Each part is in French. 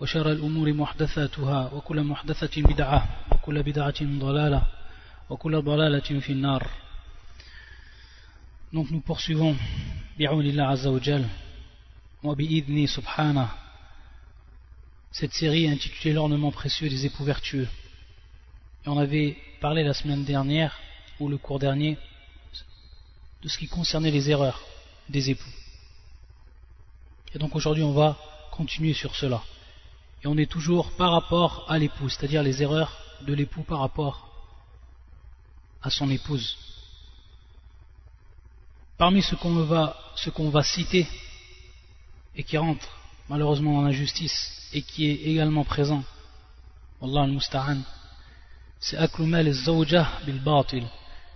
وشر الأمور محدثاتها وكل محدثة بدعة وكل بدعة ضلالة وكل ضلالة في النار Donc nous poursuivons bi'awnillah azza wa jal wa bi'idni subhana cette série intitulée l'ornement précieux des époux vertueux et on avait parlé la semaine dernière ou le cours dernier de ce qui concernait les erreurs des époux et donc aujourd'hui on va continuer sur cela et on est toujours par rapport à l'époux c'est-à-dire les erreurs de l'époux par rapport à son épouse Parmi ce qu'on va, va citer et qui rentre malheureusement dans l'injustice et qui est également présent, Allah al-Musta'an, c'est aklumel zawjah bil batil,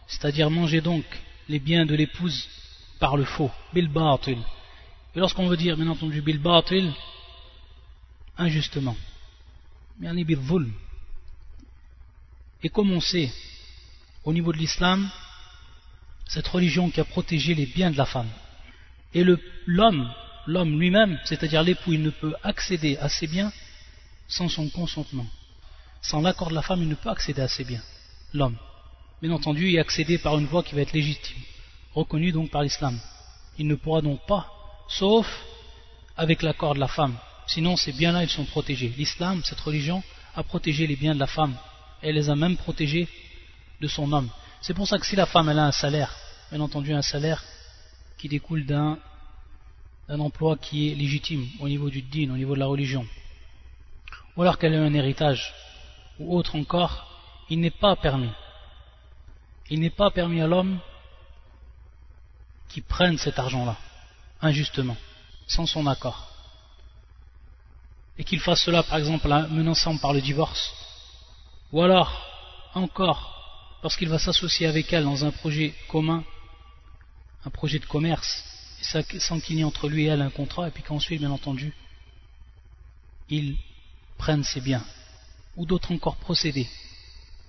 c'est-à-dire manger donc les biens de l'épouse par le faux, bil batil. Et lorsqu'on veut dire, bien entendu, bil batil, injustement, bil Et comme on sait, au niveau de l'islam, cette religion qui a protégé les biens de la femme. Et l'homme, l'homme lui-même, c'est-à-dire l'époux, il ne peut accéder à ses biens sans son consentement. Sans l'accord de la femme, il ne peut accéder à ses biens, l'homme. Bien entendu, y accéder par une voie qui va être légitime, reconnue donc par l'islam. Il ne pourra donc pas, sauf avec l'accord de la femme. Sinon, ces biens-là, ils sont protégés. L'islam, cette religion, a protégé les biens de la femme. Elle les a même protégés de son homme. C'est pour ça que si la femme elle a un salaire, bien entendu un salaire qui découle d'un emploi qui est légitime au niveau du din, au niveau de la religion, ou alors qu'elle a un héritage, ou autre encore, il n'est pas permis. Il n'est pas permis à l'homme qui prenne cet argent-là, injustement, sans son accord. Et qu'il fasse cela, par exemple, menaçant par le divorce, ou alors, encore, lorsqu'il va s'associer avec elle dans un projet commun, un projet de commerce, sans qu'il y ait entre lui et elle un contrat, et puis qu'ensuite, bien entendu, ils prennent ses biens, ou d'autres encore procédés,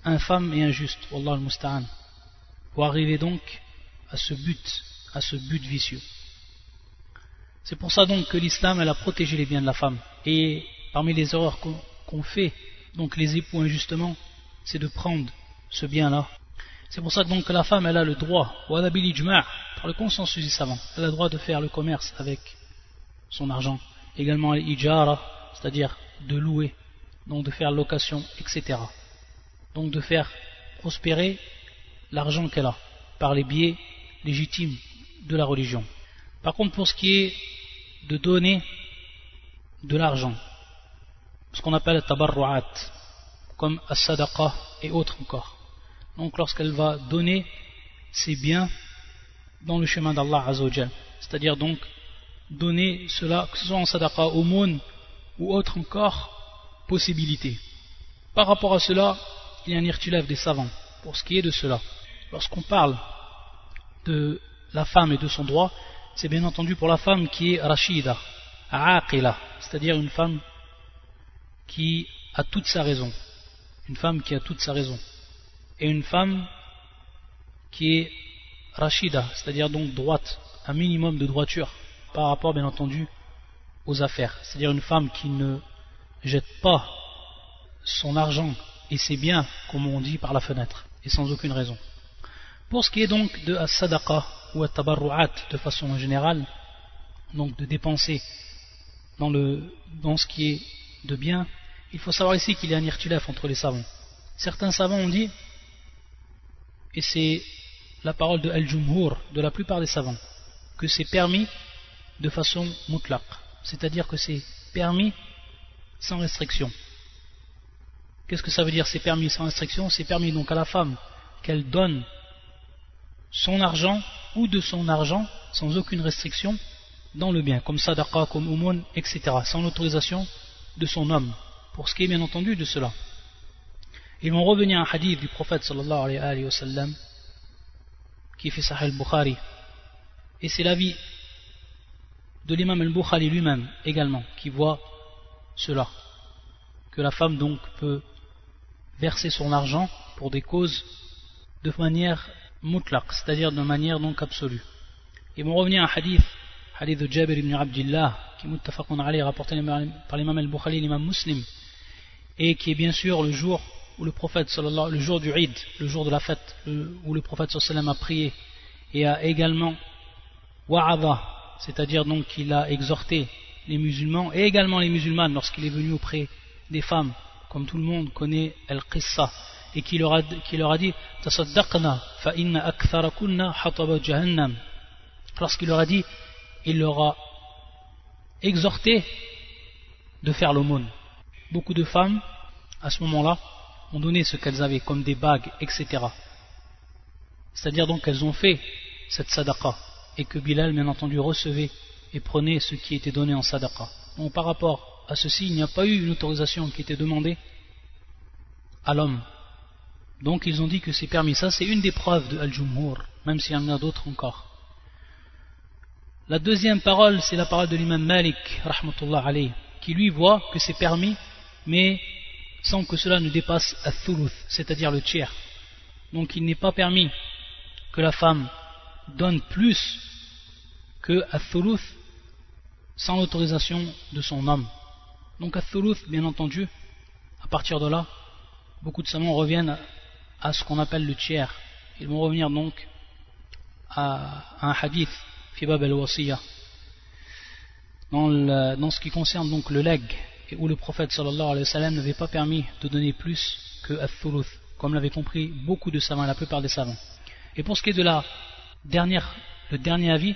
infâmes et injustes, Wallah al-Musta'an, pour arriver donc à ce but, à ce but vicieux. C'est pour ça donc que l'islam, elle a protégé les biens de la femme. Et parmi les erreurs qu'on fait, donc les époux injustement, c'est de prendre ce bien-là. C'est pour ça donc que la femme, elle a le droit, par le consensus savant, elle a le droit de faire le commerce avec son argent. Également l'ijara, c'est-à-dire de louer, donc de faire location, etc. Donc de faire prospérer l'argent qu'elle a par les biais légitimes de la religion. Par contre, pour ce qui est de donner de l'argent, ce qu'on appelle tabarru'at, comme as-sadaqa et autres encore donc lorsqu'elle va donner ses biens dans le chemin d'Allah Azzawajal. C'est-à-dire donc donner cela, que ce soit en sadaqa, aumône ou autre encore possibilité. Par rapport à cela, il y a un irtilève des savants pour ce qui est de cela. Lorsqu'on parle de la femme et de son droit, c'est bien entendu pour la femme qui est rashida, aqila, c'est-à-dire une femme qui a toute sa raison. Une femme qui a toute sa raison et une femme qui est rachida, c'est-à-dire donc droite, un minimum de droiture par rapport bien entendu aux affaires, c'est-à-dire une femme qui ne jette pas son argent et ses biens, comme on dit, par la fenêtre, et sans aucune raison. Pour ce qui est donc de as-sadaqa ou at-tabarru'at de façon générale, donc de dépenser dans, le, dans ce qui est de bien, il faut savoir ici qu'il y a un irtilef entre les savants. Certains savants ont dit et c'est la parole de Al-Jumhur, de la plupart des savants, que c'est permis de façon mutlaq, c'est-à-dire que c'est permis sans restriction. Qu'est-ce que ça veut dire c'est permis sans restriction? C'est permis donc à la femme qu'elle donne son argent ou de son argent sans aucune restriction dans le bien, comme sadaqa, comme umun, etc., sans l'autorisation de son homme, pour ce qui est bien entendu de cela. Ils vont revenir à un hadith du prophète sallallahu alayhi wa sallam, qui fait Sahih al-Bukhari, et c'est l'avis de l'imam al-Bukhari lui-même également, qui voit cela, que la femme donc peut verser son argent pour des causes de manière c'est-à-dire de manière donc absolue. Ils vont revenir à un hadith, hadith de Jabir ibn Abdullah, qui est muttafaqun alayhi, rapporté par l'imam al-Bukhari et l'imam muslim, et qui est bien sûr le jour où le prophète le jour du Eid, le jour de la fête, où le prophète sallallahu a prié et a également wa'adha, c'est-à-dire donc qu'il a exhorté les musulmans et également les musulmanes lorsqu'il est venu auprès des femmes, comme tout le monde connaît al-qissa, et qui leur a, qui leur a dit tasaddaqna fa inna aktharakunna jahannam. Lorsqu'il leur a dit il leur a exhorté de faire l'aumône. Beaucoup de femmes à ce moment-là ont donné ce qu'elles avaient comme des bagues etc c'est-à-dire donc qu'elles ont fait cette sadaqa et que Bilal bien entendu recevait et prenait ce qui était donné en sadaqa. Donc par rapport à ceci il n'y a pas eu une autorisation qui était demandée à l'homme donc ils ont dit que c'est permis. Ça, c'est une des preuves de Al-Jumhur, même s'il y en a d'autres encore. La deuxième parole, c'est la parole de l'imam Malik, rahmatullah qui lui voit que c'est permis, mais sans que cela ne dépasse al-thuluth, c'est-à-dire le tiers. Donc il n'est pas permis que la femme donne plus que al-thuluth sans l'autorisation de son homme. Donc al-thuluth, bien entendu, à partir de là, beaucoup de savants reviennent à ce qu'on appelle le tiers. Ils vont revenir donc à un hadith, Fibab al-Wasiyah, dans, dans, ce qui concerne donc le leg, et où le prophète sallallahu alayhi wa sallam n'avait pas permis de donner plus que al-thuluth, comme l'avaient compris beaucoup de savants, la plupart des savants. Et pour ce qui est de la dernière, le dernier avis,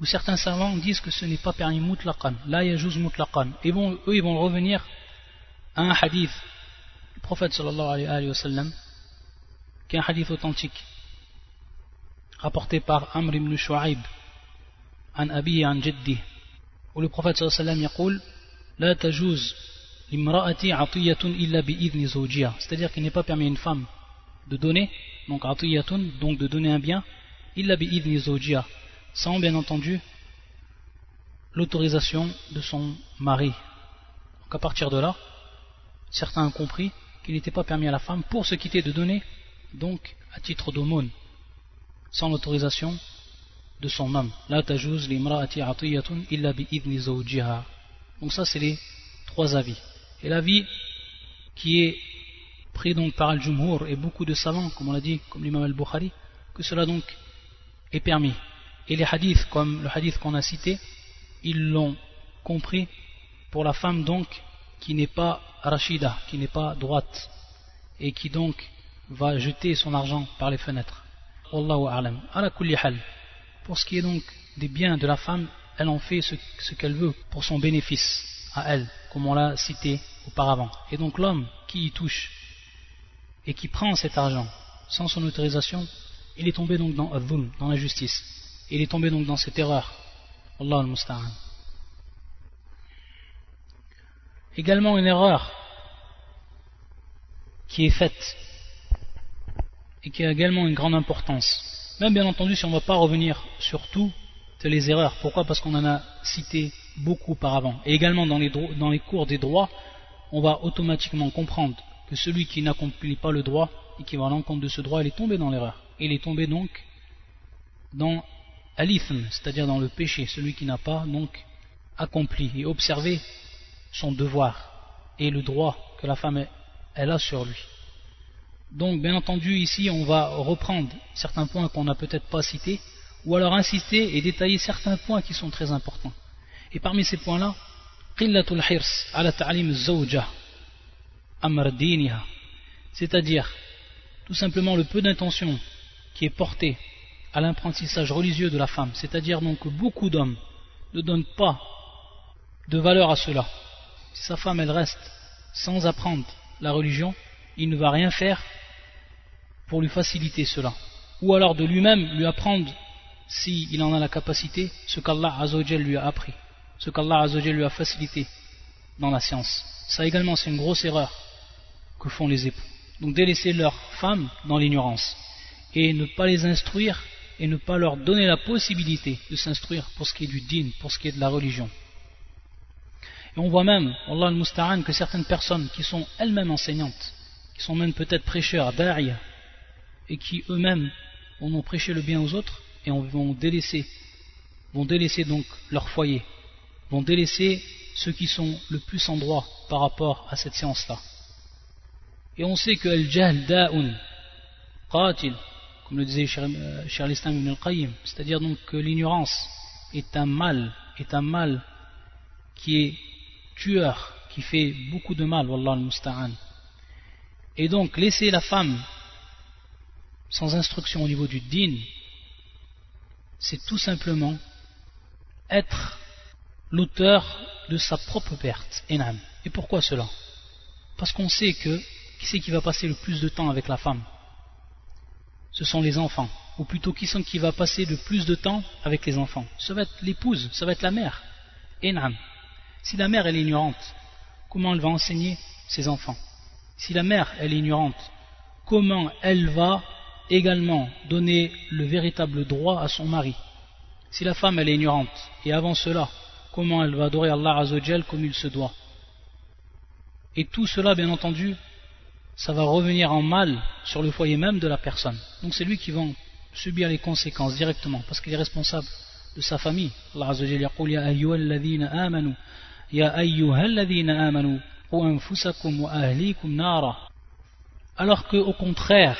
où certains savants disent que ce n'est pas permis mutlaqan, la yajuz mutlaqan, et bon, eux ils vont revenir à un hadith le prophète sallallahu alayhi wa sallam, qui est un hadith authentique, rapporté par Amr ibn Shu'aib, an Abi an Jaddi, où le prophète sallallahu alayhi wa sallam dit La tajuz limra'ati atiyatun illa bi'idni zawjiha. C'est-à-dire qu'il n'est pas permis à une femme de donner, donc atiyatun, donc de donner un bien, illa bi'idni zawjiha, sans bien entendu l'autorisation de son mari. Donc à partir de là, certains ont compris qu'il n'était pas permis à la femme pour se quitter de donner, donc à titre d'aumône, sans l'autorisation de son homme. Donc ça c'est les trois avis. Et l'avis qui est pris donc par Al-Jumhur et beaucoup de savants, comme on l'a dit, comme l'imam Al-Bukhari, que cela donc est permis. Et les hadiths, comme le hadith qu'on a cité, ils l'ont compris pour la femme donc qui n'est pas rachida, qui n'est pas droite, et qui donc va jeter son argent par les fenêtres. Wallahu a'lam. Pour ce qui est donc des biens de la femme, elle en fait ce, qu'elle veut pour son bénéfice à elle, comme on l'a cité auparavant. Et donc l'homme qui y touche et qui prend cet argent sans son autorisation, il est tombé donc dans dans la justice. Il est tombé donc dans cette erreur. Allah al-Musta'an. Également une erreur qui est faite et qui a également une grande importance. Même bien entendu si on ne va pas revenir sur toutes les erreurs. Pourquoi? Parce qu'on en a cité beaucoup auparavant. Et également dans les, dans les cours des droits, on va automatiquement comprendre que celui qui n'accomplit pas le droit et qui va à l'encontre de ce droit, il est tombé dans l'erreur. Il est tombé donc dans l'ithm, c'est-à-dire dans le péché, celui qui n'a pas donc accompli et observé son devoir et le droit que la femme elle a sur lui. Donc bien entendu ici on va reprendre certains points qu'on n'a peut-être pas cités ou alors insister et détailler certains points qui sont très importants. Et parmi ces points-là, c'est-à-dire tout simplement le peu d'intention qui est porté à l'apprentissage religieux de la femme, c'est-à-dire donc que beaucoup d'hommes ne donnent pas de valeur à cela, si sa femme elle reste sans apprendre la religion, il ne va rien faire pour lui faciliter cela. Ou alors de lui-même lui apprendre, s'il en a la capacité, ce qu'Allah lui a appris, ce qu'Allah lui a facilité dans la science. Ça également, c'est une grosse erreur que font les époux. Donc délaisser leurs femmes dans l'ignorance et ne pas les instruire et ne pas leur donner la possibilité de s'instruire pour ce qui est du din, pour ce qui est de la religion. Et on voit même, Allah al que certaines personnes qui sont elles-mêmes enseignantes, qui sont même peut-être prêcheurs, d'aria, et qui eux-mêmes vont prêcher le bien aux autres, et vont délaisser, vont délaisser donc leur foyer, vont délaisser ceux qui sont le plus en droit par rapport à cette science-là. Et on sait que al-jahl da'un qatil, comme le disait Charles Islam ibn al-Qayyim, c'est-à-dire donc que l'ignorance est un mal, est un mal qui est tueur, qui fait beaucoup de mal, wallah al-musta'an. Et donc laisser la femme sans instruction au niveau du din, c'est tout simplement être l'auteur de sa propre perte. Et pourquoi cela? Parce qu'on sait que qui c'est qui va passer le plus de temps avec la femme? Ce sont les enfants. Ou plutôt qui sont qui va passer le plus de temps avec les enfants? Ça va être l'épouse, ça va être la mère. Enam. Si la mère est ignorante, comment elle va enseigner ses enfants? Si la mère est ignorante, comment elle va également donner le véritable droit à son mari? Si la femme est ignorante, et avant cela, comment elle va adorer Allah Azzawajal comme il se doit? Et tout cela, bien entendu, ça va revenir en mal sur le foyer même de la personne. Donc c'est lui qui va subir les conséquences directement, parce qu'il est responsable de sa famille. Allah Azzawajal alors que au contraire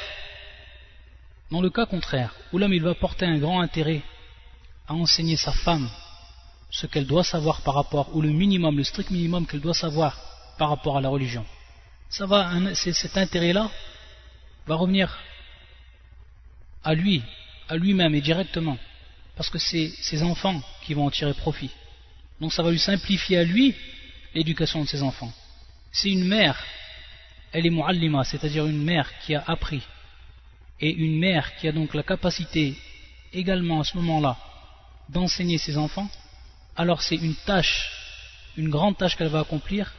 dans le cas contraire où l'homme il va porter un grand intérêt à enseigner sa femme ce qu'elle doit savoir par rapport ou le minimum le strict minimum qu'elle doit savoir par rapport à la religion ça cet intérêt là va revenir à lui à lui-même et directement parce que c'est ses enfants qui vont en tirer profit donc ça va lui simplifier à lui l'éducation de ses enfants. Si une mère, elle est mu'allima, c'est-à-dire une mère qui a appris, et une mère qui a donc la capacité également à ce moment-là d'enseigner ses enfants, alors c'est une tâche, une grande tâche qu'elle va accomplir,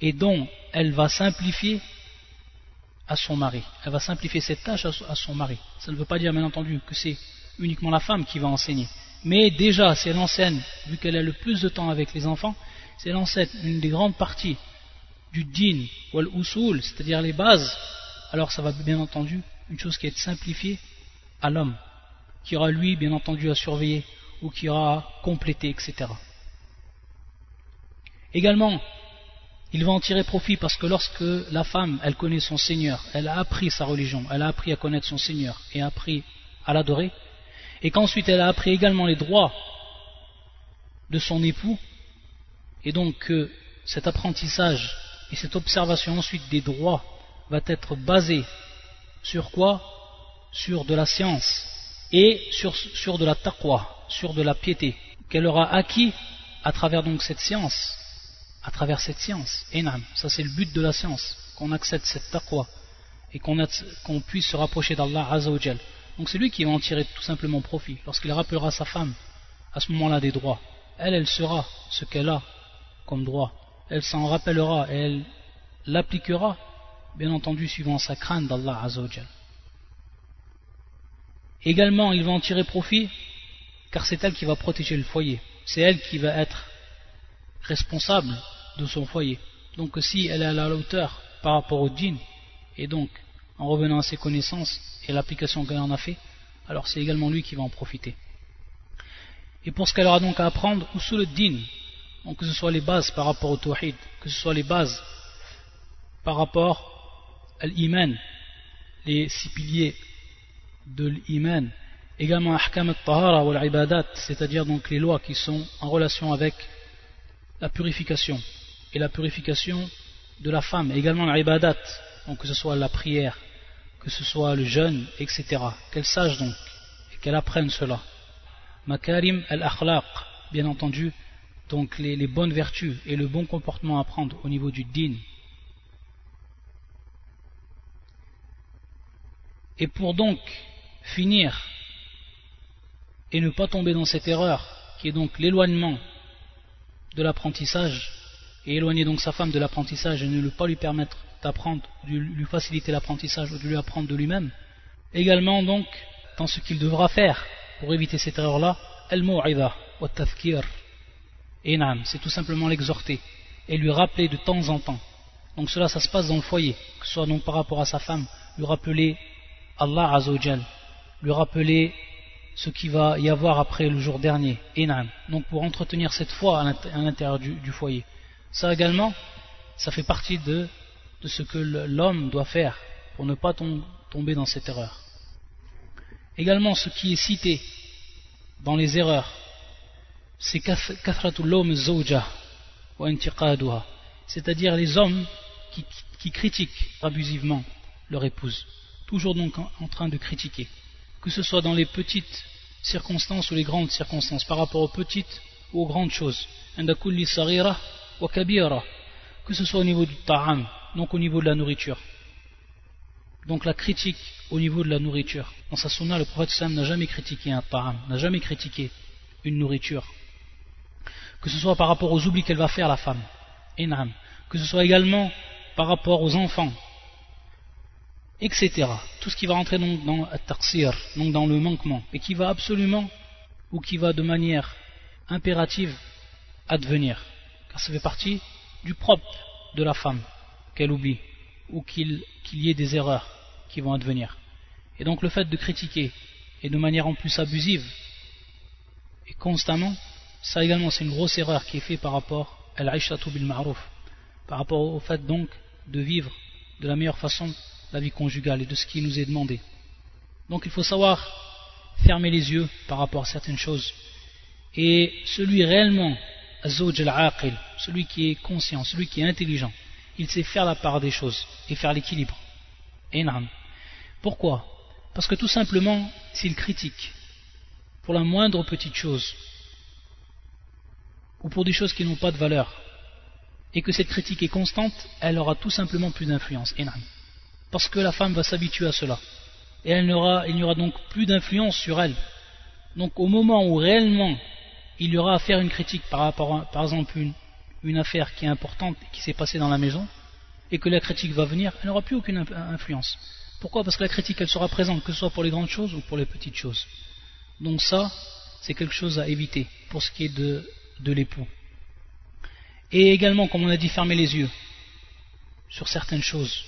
et dont elle va simplifier à son mari. Elle va simplifier cette tâche à son mari. Ça ne veut pas dire, bien entendu, que c'est uniquement la femme qui va enseigner. Mais déjà, si elle vu qu'elle a le plus de temps avec les enfants, si elle enseigne une des grandes parties du din ou al-usul, c'est-à-dire les bases, alors ça va bien entendu une chose qui est simplifiée à l'homme, qui aura lui bien entendu à surveiller ou qui aura à compléter, etc. Également, il va en tirer profit parce que lorsque la femme, elle connaît son Seigneur, elle a appris sa religion, elle a appris à connaître son Seigneur et a appris à l'adorer, et qu'ensuite elle a appris également les droits de son époux, et donc que cet apprentissage et cette observation ensuite des droits va être basé sur quoi? Sur de la science et sur, sur de la taqwa, sur de la piété, qu'elle aura acquis à travers donc cette science, à travers cette science. Enam, ça c'est le but de la science, qu'on accède cette taqwa et qu'on puisse se rapprocher d'Allah Azzawajal. Donc c'est lui qui va en tirer tout simplement profit. Lorsqu'il rappellera sa femme à ce moment-là des droits, elle, elle sera ce qu'elle a comme droit. Elle s'en rappellera et elle l'appliquera, bien entendu, suivant sa crainte d'Allah Azzawajal. Également, il va en tirer profit, car c'est elle qui va protéger le foyer. C'est elle qui va être responsable de son foyer. Donc si elle est à la hauteur par rapport au djinn, et donc en revenant à ses connaissances et l'application qu'elle en a fait, alors c'est également lui qui va en profiter. Et pour ce qu'elle aura donc à apprendre, ou sous le din, donc que ce soit les bases par rapport au tawhid, que ce soit les bases par rapport à l'iman, les six piliers de l'iman, également ahkam al-tahara ou al-ibadat, c'est-à-dire donc les lois qui sont en relation avec la purification et la purification de la femme, également l'ibadat, donc que ce soit la prière, que ce soit le jeûne, etc. Qu'elle sache donc et qu'elle apprenne cela. Makarim al-akhlaq, bien entendu, donc les, bonnes vertus et le bon comportement à prendre au niveau du din. Et pour donc finir et ne pas tomber dans cette erreur qui est donc l'éloignement de l'apprentissage, et éloigner donc sa femme de l'apprentissage et ne pas lui permettre d'apprendre, de lui faciliter l'apprentissage ou de lui apprendre de lui-même. Également donc, dans ce qu'il devra faire pour éviter cette erreur-là, al-mu'idha wa tafkir. C'est tout simplement l'exhorter et lui rappeler de temps en temps. Donc cela, ça se passe dans le foyer, que ce soit donc par rapport à sa femme, lui rappeler Allah Azzawajal, lui rappeler ce qu'il va y avoir après le jour dernier. Et donc pour entretenir cette foi à l'intérieur du, foyer. Ça également, ça fait partie de, de ce que l'homme doit faire pour ne pas tomber dans cette erreur. Également, ce qui est cité dans les erreurs, c'est c'est-à-dire les hommes qui, critiquent abusivement leur épouse, toujours donc en, train de critiquer, que ce soit dans les petites circonstances ou les grandes circonstances, par rapport aux petites ou aux grandes choses, que ce soit au niveau du ta'am, donc au niveau de la nourriture. Donc la critique au niveau de la nourriture. Dans sa sunna, le prophète Sam n'a jamais critiqué un ta'am, n'a jamais critiqué une nourriture. Que ce soit par rapport aux oublis qu'elle va faire la femme, que ce soit également par rapport aux enfants, etc. Tout ce qui va rentrer donc dans le donc dans le manquement, et qui va absolument, ou qui va de manière impérative advenir, car ça fait partie du propre de la femme qu'elle oublie, ou qu'il y ait des erreurs qui vont advenir. Et donc le fait de critiquer, et de manière en plus abusive, et constamment, ça également c'est une grosse erreur qui est faite par rapport à l'aishatu bil ma'ruf, par rapport au fait donc de vivre de la meilleure façon la vie conjugale et de ce qui nous est demandé. Donc il faut savoir fermer les yeux par rapport à certaines choses. Et celui réellement, celui qui est conscient, celui qui est intelligent, il sait faire la part des choses et faire l'équilibre. Pourquoi? Parce que tout simplement, s'il critique pour la moindre petite chose, ou pour des choses qui n'ont pas de valeur, et que cette critique est constante, elle aura tout simplement plus d'influence. Parce que la femme va s'habituer à cela. Et elle il n'y aura donc plus d'influence sur elle. Donc au moment où réellement il y aura à faire une critique par rapport par exemple, une, une affaire qui est importante, qui s'est passée dans la maison, et que la critique va venir, elle n'aura plus aucune influence. Pourquoi? Parce que la critique, elle sera présente, que ce soit pour les grandes choses ou pour les petites choses. Donc ça, c'est quelque chose à éviter pour ce qui est de, de l'époux. Et également, comme on a dit, fermer les yeux sur certaines choses.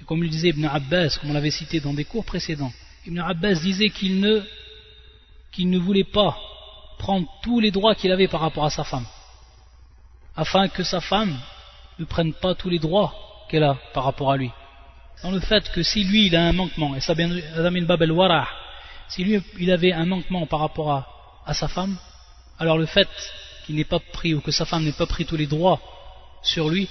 Et comme le disait Ibn Abbas, comme on l'avait cité dans des cours précédents, Ibn Abbas disait qu'il ne, qu'il ne voulait pas prendre tous les droits qu'il avait par rapport à sa femme, afin que sa femme ne prenne pas tous les droits qu'elle a par rapport à lui. Dans le fait que si lui il a un manquement, et ça Wara, si lui il avait un manquement par rapport à, sa femme, alors le fait qu'il n'ait pas pris ou que sa femme n'ait pas pris tous les droits sur lui,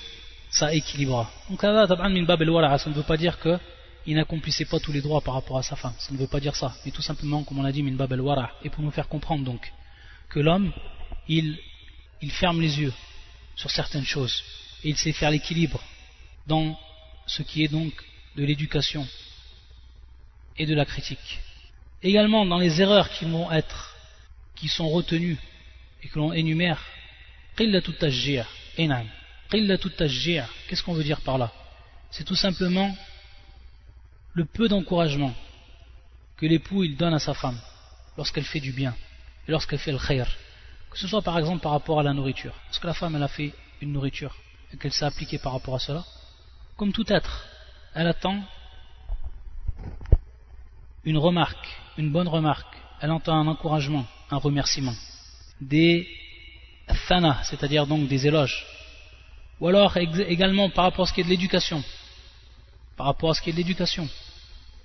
ça équilibrera. Donc ça ne veut pas dire qu'il n'accomplissait pas tous les droits par rapport à sa femme, ça ne veut pas dire ça, mais tout simplement, comme on a dit, bab et pour nous faire comprendre donc que l'homme, il ferme les yeux sur certaines choses, et il sait faire l'équilibre dans ce qui est donc de l'éducation et de la critique. Également dans les erreurs qui vont être, qui sont retenues et que l'on énumère, Qu'est-ce qu'on veut dire par là? C'est tout simplement le peu d'encouragement que l'époux il donne à sa femme lorsqu'elle fait du bien et lorsqu'elle fait le khair. Que ce soit par exemple par rapport à la nourriture. Parce que la femme elle a fait une nourriture et qu'elle s'est appliquée par rapport à cela? Comme tout être, elle attend une remarque, une bonne remarque. Elle entend un encouragement, un remerciement. Des thana, c'est-à-dire donc des éloges ou alors également par rapport à ce qui est de l'éducation. Par rapport à ce qui est de l'éducation.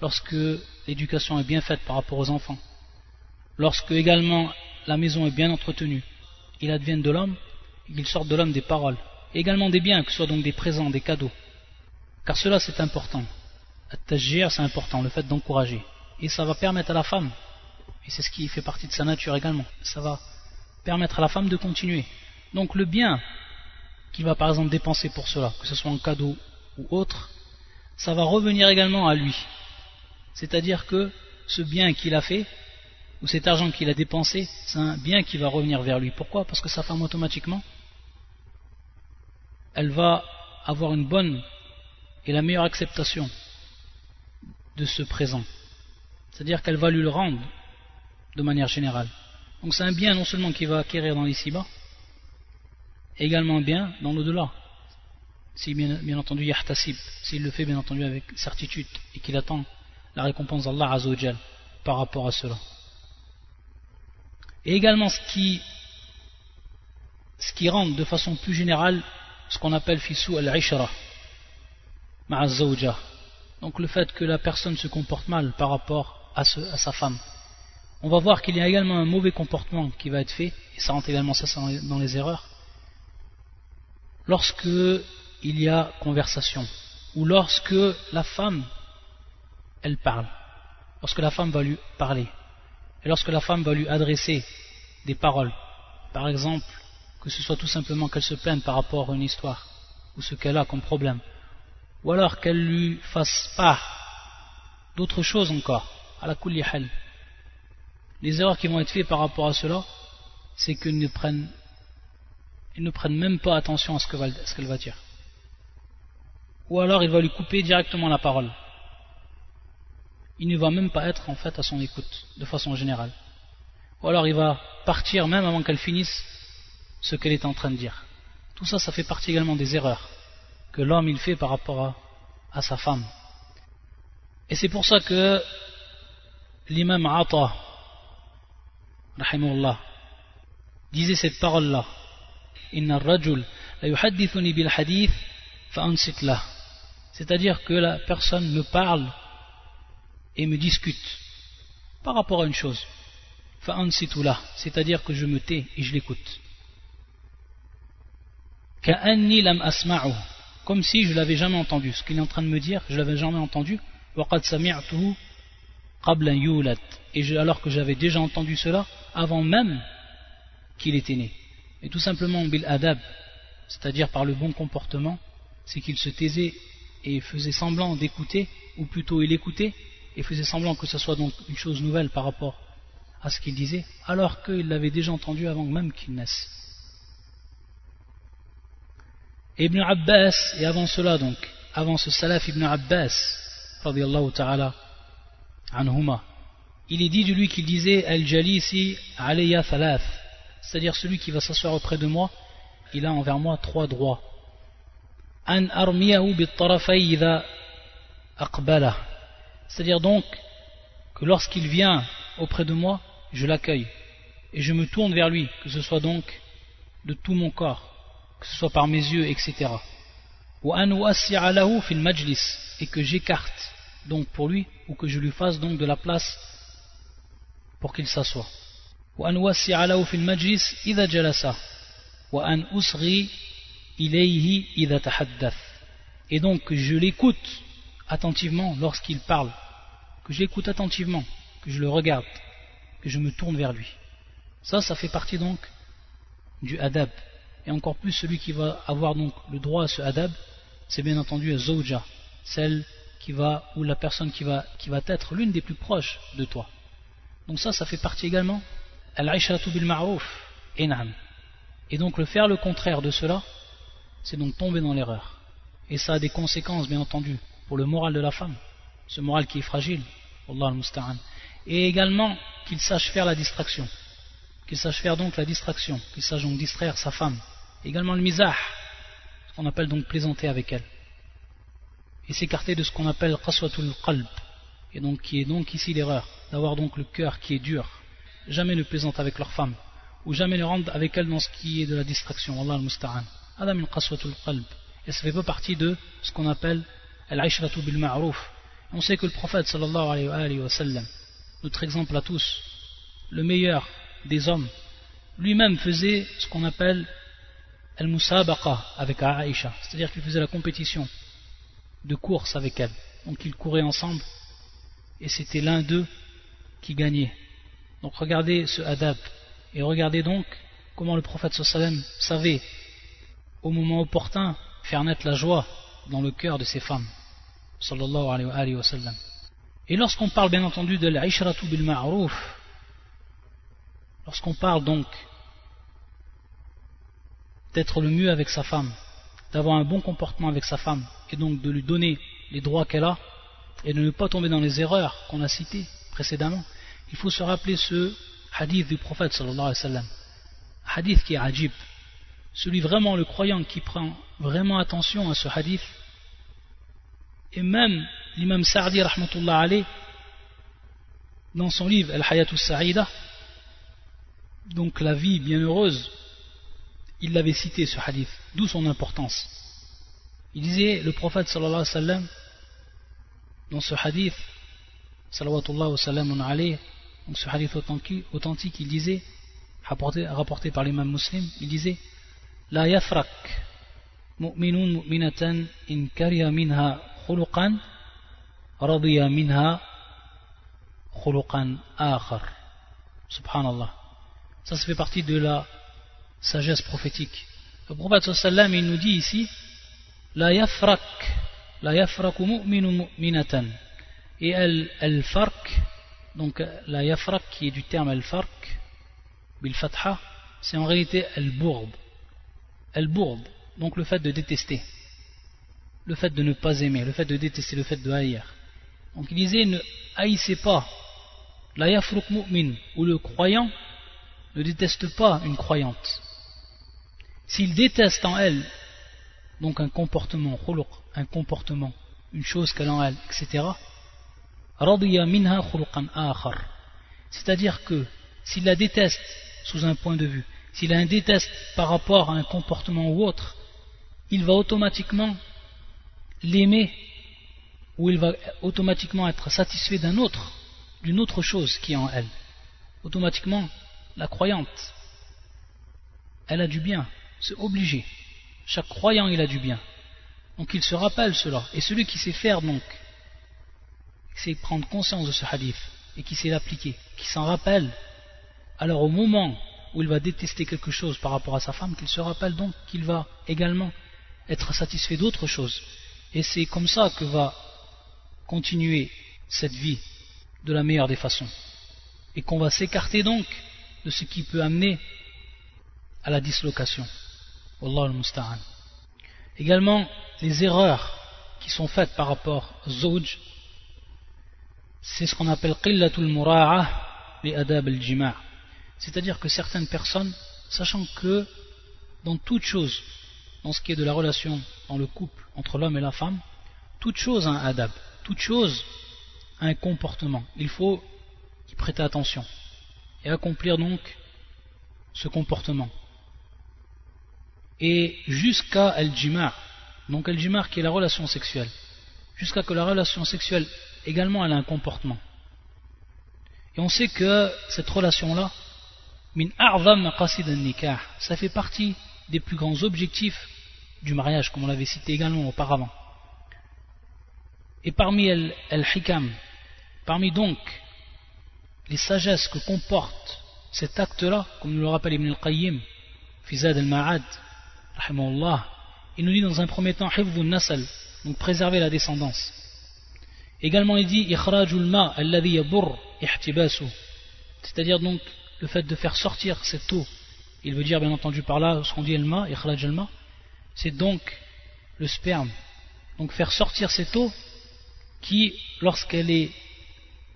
Lorsque l'éducation est bien faite par rapport aux enfants. Lorsque également la maison est bien entretenue. Il advienne de l'homme, il sorte de l'homme des paroles. Et également des biens, que ce soit donc des présents, des cadeaux. Car cela c'est important. At-tajjir c'est important, le fait d'encourager. Et ça va permettre à la femme, et c'est ce qui fait partie de sa nature également, ça va permettre à la femme de continuer. Donc le bien qu'il va par exemple dépenser pour cela, que ce soit en cadeau ou autre, ça va revenir également à lui. C'est-à-dire que ce bien qu'il a fait, ou cet argent qu'il a dépensé, c'est un bien qui va revenir vers lui. Pourquoi? Parce que sa femme automatiquement, elle va avoir une bonne et la meilleure acceptation de ce présent. C'est-à-dire qu'elle va lui le rendre de manière générale. Donc c'est un bien non seulement qu'il va acquérir dans les bas également un bien dans l'au-delà. Si bien, bien entendu yahtasib, s'il le fait bien entendu avec certitude et qu'il attend la récompense d'Allah Azzawajal par rapport à cela. Et également ce qui, ce rend de façon plus générale ce qu'on appelle fissou al-ishra ma'azzawja. Donc le fait que la personne se comporte mal par rapport à, à sa femme. On va voir qu'il y a également un mauvais comportement qui va être fait, et ça rentre également ça dans les erreurs, lorsque il y a conversation, ou lorsque la femme, elle parle, lorsque la femme va lui parler, et lorsque la femme va lui adresser des paroles, par exemple, que ce soit tout simplement qu'elle se plaigne par rapport à une histoire, ou ce qu'elle a comme problème, ou alors qu'elle lui fasse part d'autres choses encore, à la kulli Les erreurs qui vont être faites par rapport à cela, c'est qu'ils ne prennent, ils ne prennent même pas attention à ce qu'elle va dire. Ou alors il va lui couper directement la parole. Il ne va même pas être en fait à son écoute, de façon générale. Ou alors il va partir même avant qu'elle finisse ce qu'elle est en train de dire. Tout ça, ça fait partie également des erreurs que l'homme il fait par rapport à, sa femme. Et c'est pour ça que l'imam Ata, disait cette parole-là. C'est-à-dire que la personne me parle et me discute par rapport à une chose. C'est-à-dire que je me tais et je l'écoute comme si je l'avais jamais entendu. Ce qu'il est en train de me dire, je l'avais jamais entendu. Et alors que j'avais déjà entendu cela avant même qu'il était né. Et tout simplement bil adab, c'est-à-dire par le bon comportement, c'est qu'il se taisait et faisait semblant d'écouter, ou plutôt il écoutait, et faisait semblant que ce soit donc une chose nouvelle par rapport à ce qu'il disait, alors qu'il l'avait déjà entendu avant même qu'il naisse. Ibn Abbas, et avant cela donc, avant ce salaf Ibn Abbas, ta'ala, anhuma, il est dit de lui qu'il disait Al-Jalisi alayya thalath, c'est-à-dire celui qui va s'asseoir auprès de moi, il a envers moi trois droits. An armiyahu aqbala, c'est-à-dire donc que lorsqu'il vient auprès de moi, je l'accueille et je me tourne vers lui, que ce soit donc de tout mon corps que ce soit par mes yeux, etc. et que j'écarte donc pour lui ou que je lui fasse donc de la place pour qu'il s'assoie. Et donc je l'écoute attentivement lorsqu'il parle, que j'écoute attentivement, que je le regarde, que je me tourne vers lui. Ça, ça fait partie donc du adab, et encore plus celui qui va avoir donc le droit à ce adab, c'est bien entendu Zawja, celle qui va, ou la personne qui va, qui va être l'une des plus proches de toi. Donc ça, ça fait partie également al-aishratu bil ma'ruf, Et donc le faire le contraire de cela, c'est donc tomber dans l'erreur. Et ça a des conséquences, bien entendu, pour le moral de la femme, ce moral qui est fragile, Allah al Et également qu'il sache faire la distraction qu'il sache faire donc la distraction, qu'il sache donc distraire sa femme. Également le mizah, qu'on appelle donc plaisanter avec elle. Et s'écarter de ce qu'on appelle qaswatul qalb, et donc qui est donc ici l'erreur, d'avoir donc le cœur qui est dur. Jamais ne plaisante avec leur femme, ou jamais ne rentre avec elle dans ce qui est de la distraction. Allah al-musta'an. Adam qaswatul qalb. Et ça fait pas partie de ce qu'on appelle ma'ruf. On sait que le prophète sallallahu alayhi wa sallam, notre exemple à tous, le meilleur des hommes, lui-même faisait ce qu'on appelle al-musabaqa avec Aïcha, c'est-à-dire qu'il faisait la compétition de course avec elle. Donc ils couraient ensemble et c'était l'un d'eux qui gagnait. Donc regardez ce adab et regardez donc comment le prophète sallam savait au moment opportun faire naître la joie dans le cœur de ses femmes. Et lorsqu'on parle bien entendu de l'ishratu bil ma'ruf, Lorsqu'on parle donc d'être le mieux avec sa femme, d'avoir un bon comportement avec sa femme et donc de lui donner les droits qu'elle a et de ne pas tomber dans les erreurs qu'on a citées précédemment, il faut se rappeler ce hadith du prophète sallallahu alayhi wa. Hadith qui est ajib. Celui vraiment, le croyant qui prend vraiment attention à ce hadith. Et même l'imam Sa'di rahmatullah alayh, dans son livre Al-Hayatul Sa'ida, donc la vie bienheureuse, il l'avait cité ce hadith, d'où son importance. Il disait, le prophète sallallahu alayhi wa sallam, dans ce hadith, sallam alayhi, donc ce hadith authentique, il disait, rapporté, rapporté par l'imam muslim, il disait, La yafrak mu'minun mu'minatan in kariya minha akhar. Subhanallah. Ça, ça fait partie de la sagesse prophétique. Le prophète il nous dit ici, La yafrak, la yafraku mu'minun mu'minatan. Et fark, donc la yafrak qui est du terme al-farq, bil fatha, c'est en réalité al-bourd. Al-bourd, donc le fait de détester, le fait de ne pas aimer, le fait de détester, le fait de haïr. Donc il disait ne haïssez pas la yafruk mu'min, ou le croyant ne déteste pas une croyante. S'il déteste en elle, donc un comportement, un comportement, une chose qu'elle a en elle, etc., c'est-à-dire que s'il la déteste sous un point de vue, s'il a un déteste par rapport à un comportement ou autre, il va automatiquement l'aimer ou il va automatiquement être satisfait d'un autre, d'une autre chose qui est en elle. Automatiquement, la croyante, elle a du bien, c'est obligé. Chaque croyant, il a du bien. Donc il se rappelle cela. Et celui qui sait faire donc c'est prendre conscience de ce hadith et qui sait l'appliquer, qui s'en rappelle, alors au moment où il va détester quelque chose par rapport à sa femme, qu'il se rappelle donc qu'il va également être satisfait d'autre chose. Et c'est comme ça que va continuer cette vie de la meilleure des façons. Et qu'on va s'écarter donc de ce qui peut amener à la dislocation. Wallah al-Musta'an. Également, les erreurs qui sont faites par rapport aux Zawj c'est ce qu'on appelle qillatul mura'a li adab al-jima' c'est-à-dire que certaines personnes sachant que dans toute chose dans ce qui est de la relation dans le couple entre l'homme et la femme toute chose a un adab toute chose a un comportement il faut y prêter attention et accomplir donc ce comportement et jusqu'à al-jima' donc al-jima' qui est la relation sexuelle jusqu'à que la relation sexuelle également elle a un comportement. Et on sait que cette relation-là, ça fait partie des plus grands objectifs du mariage, comme on l'avait cité également auparavant. Et parmi el, hikam, parmi donc les sagesses que comporte cet acte-là, comme nous le rappelle Ibn al-Qayyim, Fizad al-Ma'ad, il nous dit dans un premier temps, nasal, donc préserver la descendance. Également, il dit c'est-à-dire donc le fait de faire sortir cette eau. Il veut dire bien entendu par là ce qu'on dit al-ma, c'est donc le sperme. Donc faire sortir cette eau qui, lorsqu'elle est,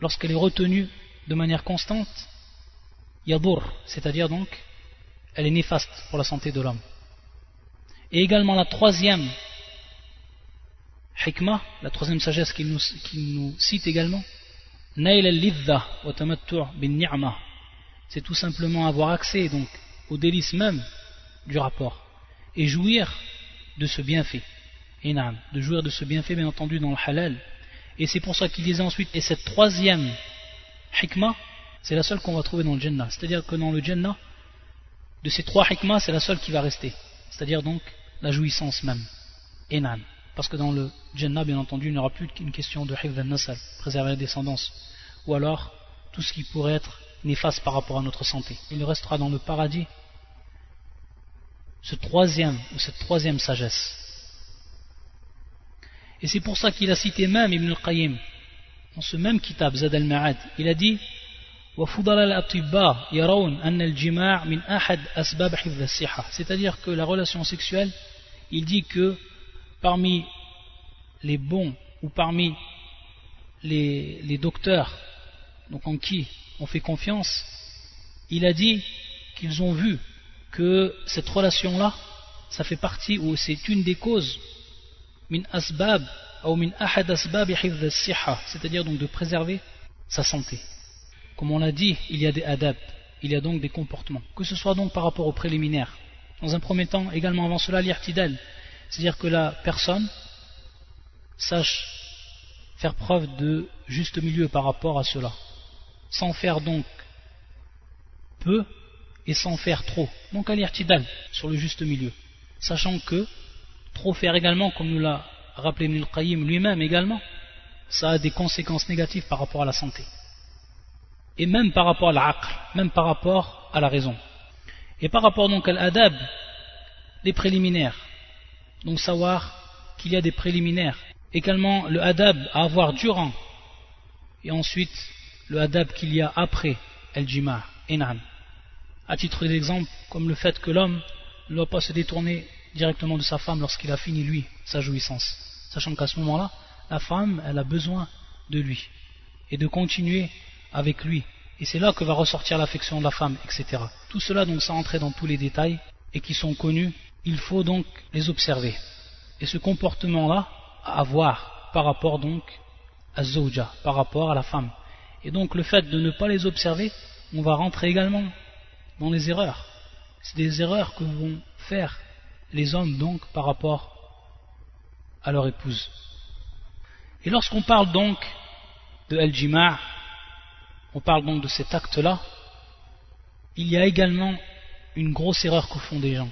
lorsqu'elle est retenue de manière constante, yadur, c'est-à-dire donc elle est néfaste pour la santé de l'homme. Et également la troisième hikmah, la troisième sagesse qu'il nous, nous, cite également, c'est tout simplement avoir accès donc au délice même du rapport et jouir de ce bienfait. De jouir de ce bienfait bien entendu dans le halal. Et c'est pour ça qu'il disait ensuite, et cette troisième hikmah, c'est la seule qu'on va trouver dans le Jannah. C'est-à-dire que dans le Jannah, de ces trois hikmahs, c'est la seule qui va rester. C'est-à-dire donc la jouissance même. Enan. Parce que dans le Jannah, bien entendu, il n'y aura plus qu'une question de hifd al-nasal, préserver la descendance. Ou alors, tout ce qui pourrait être néfaste par rapport à notre santé. Il restera dans le paradis ce troisième, ou cette troisième sagesse. Et c'est pour ça qu'il a cité même Ibn al-Qayyim, dans ce même kitab, Zad al-Ma'ad, il a dit c'est-à-dire que la relation sexuelle il dit que parmi les bons ou parmi les, docteurs donc en qui on fait confiance, il a dit qu'ils ont vu que cette relation-là, ça fait partie ou c'est une des causes min asbab ou min ahad asbab c'est-à-dire donc de préserver sa santé. Comme on l'a dit, il y a des adab, il y a donc des comportements, que ce soit donc par rapport aux préliminaires. Dans un premier temps, également avant cela, l'irtidal, c'est-à-dire que la personne sache faire preuve de juste milieu par rapport à cela, sans faire donc peu et sans faire trop. Donc à l'irtidal, sur le juste milieu, sachant que trop faire également, comme nous l'a rappelé Ibn qayyim lui-même également, ça a des conséquences négatives par rapport à la santé. Et même par rapport à l'aql, même par rapport à la raison. Et par rapport donc à l'adab, les préliminaires. Donc savoir qu'il y a des préliminaires. Également le adab à avoir durant. Et ensuite le adab qu'il y a après el-jima' enam. À titre d'exemple, comme le fait que l'homme ne doit pas se détourner directement de sa femme lorsqu'il a fini lui sa jouissance. Sachant qu'à ce moment-là, la femme, elle a besoin de lui. Et de continuer avec lui. Et c'est là que va ressortir l'affection de la femme, etc. Tout cela, donc, sans entrer dans tous les détails, et qui sont connus, il faut donc les observer. Et ce comportement-là, à avoir par rapport donc à Zawja, par rapport à la femme. Et donc le fait de ne pas les observer, on va rentrer également dans les erreurs. C'est des erreurs que vont faire les hommes donc par rapport à leur épouse. Et lorsqu'on parle donc de El-Jima' on parle donc de cet acte-là, il y a également une grosse erreur que font des gens,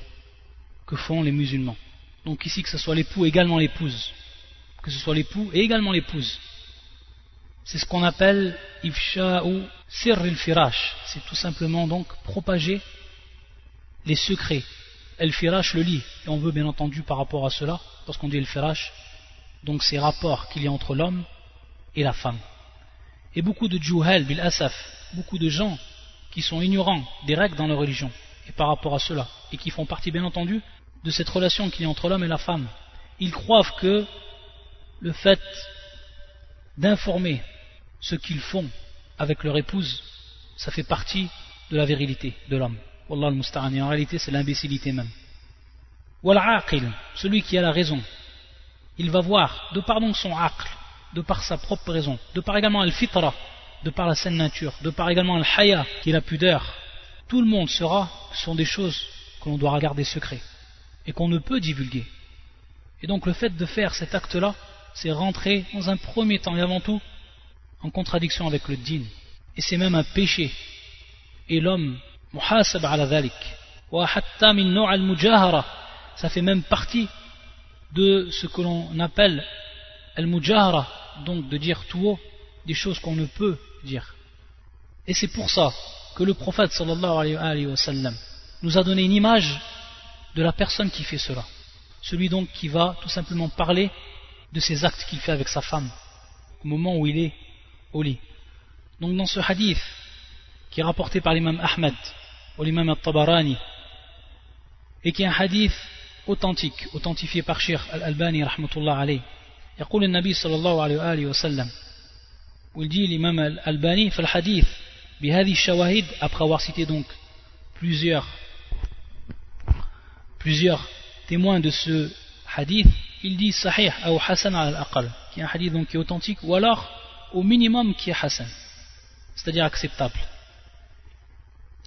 que font les musulmans. Donc ici que ce soit l'époux également l'épouse, que ce soit l'époux et également l'épouse. C'est ce qu'on appelle ifsha'u sir al-firash, c'est tout simplement donc propager les secrets. El-firash le lit, et on veut bien entendu par rapport à cela, lorsqu'on dit el-firash, donc ces rapports qu'il y a entre l'homme et la femme. Et beaucoup de juhal bil asaf, beaucoup de gens qui sont ignorants des règles dans leur religion, et par rapport à cela, et qui font partie bien entendu de cette relation qu'il y a entre l'homme et la femme, ils croient que le fait d'informer ce qu'ils font avec leur épouse, ça fait partie de la virilité de l'homme. Wallah al en réalité c'est l'imbécilité même. Wal-aqil, celui qui a la raison, il va voir, de par donc son aql, de par sa propre raison, de par également al-fitra, de par la saine nature, de par également al-haya, qui est la pudeur, tout le monde ce sont des choses que l'on doit regarder secret et qu'on ne peut divulguer. Et donc le fait de faire cet acte-là, c'est rentrer dans un premier temps et avant tout en contradiction avec le din. Et c'est même un péché. Et l'homme, muhasab ala dhalik, wa hatta ça fait même partie de ce que l'on appelle al-mujahara, donc de dire tout haut des choses qu'on ne peut dire. Et c'est pour ça que le prophète sallallahu alayhi wa sallam nous a donné une image de la personne qui fait cela. Celui donc qui va tout simplement parler de ses actes qu'il fait avec sa femme au moment où il est au lit. Donc dans ce hadith qui est rapporté par l'imam Ahmed ou l'imam al-Tabarani et qui est un hadith authentique, authentifié par Sheikh al-Albani rahmatullah alayh. يقول النبي صلى الله عليه وآله وسلم où il dit l'imam al-Albani في الحديث بهذه الشواهد après avoir cité donc plusieurs plusieurs témoins de ce hadith il dit sahih ou hasan al-aqal qui est un hadith donc qui est authentique ou alors au minimum qui est hasan c'est-à-dire acceptable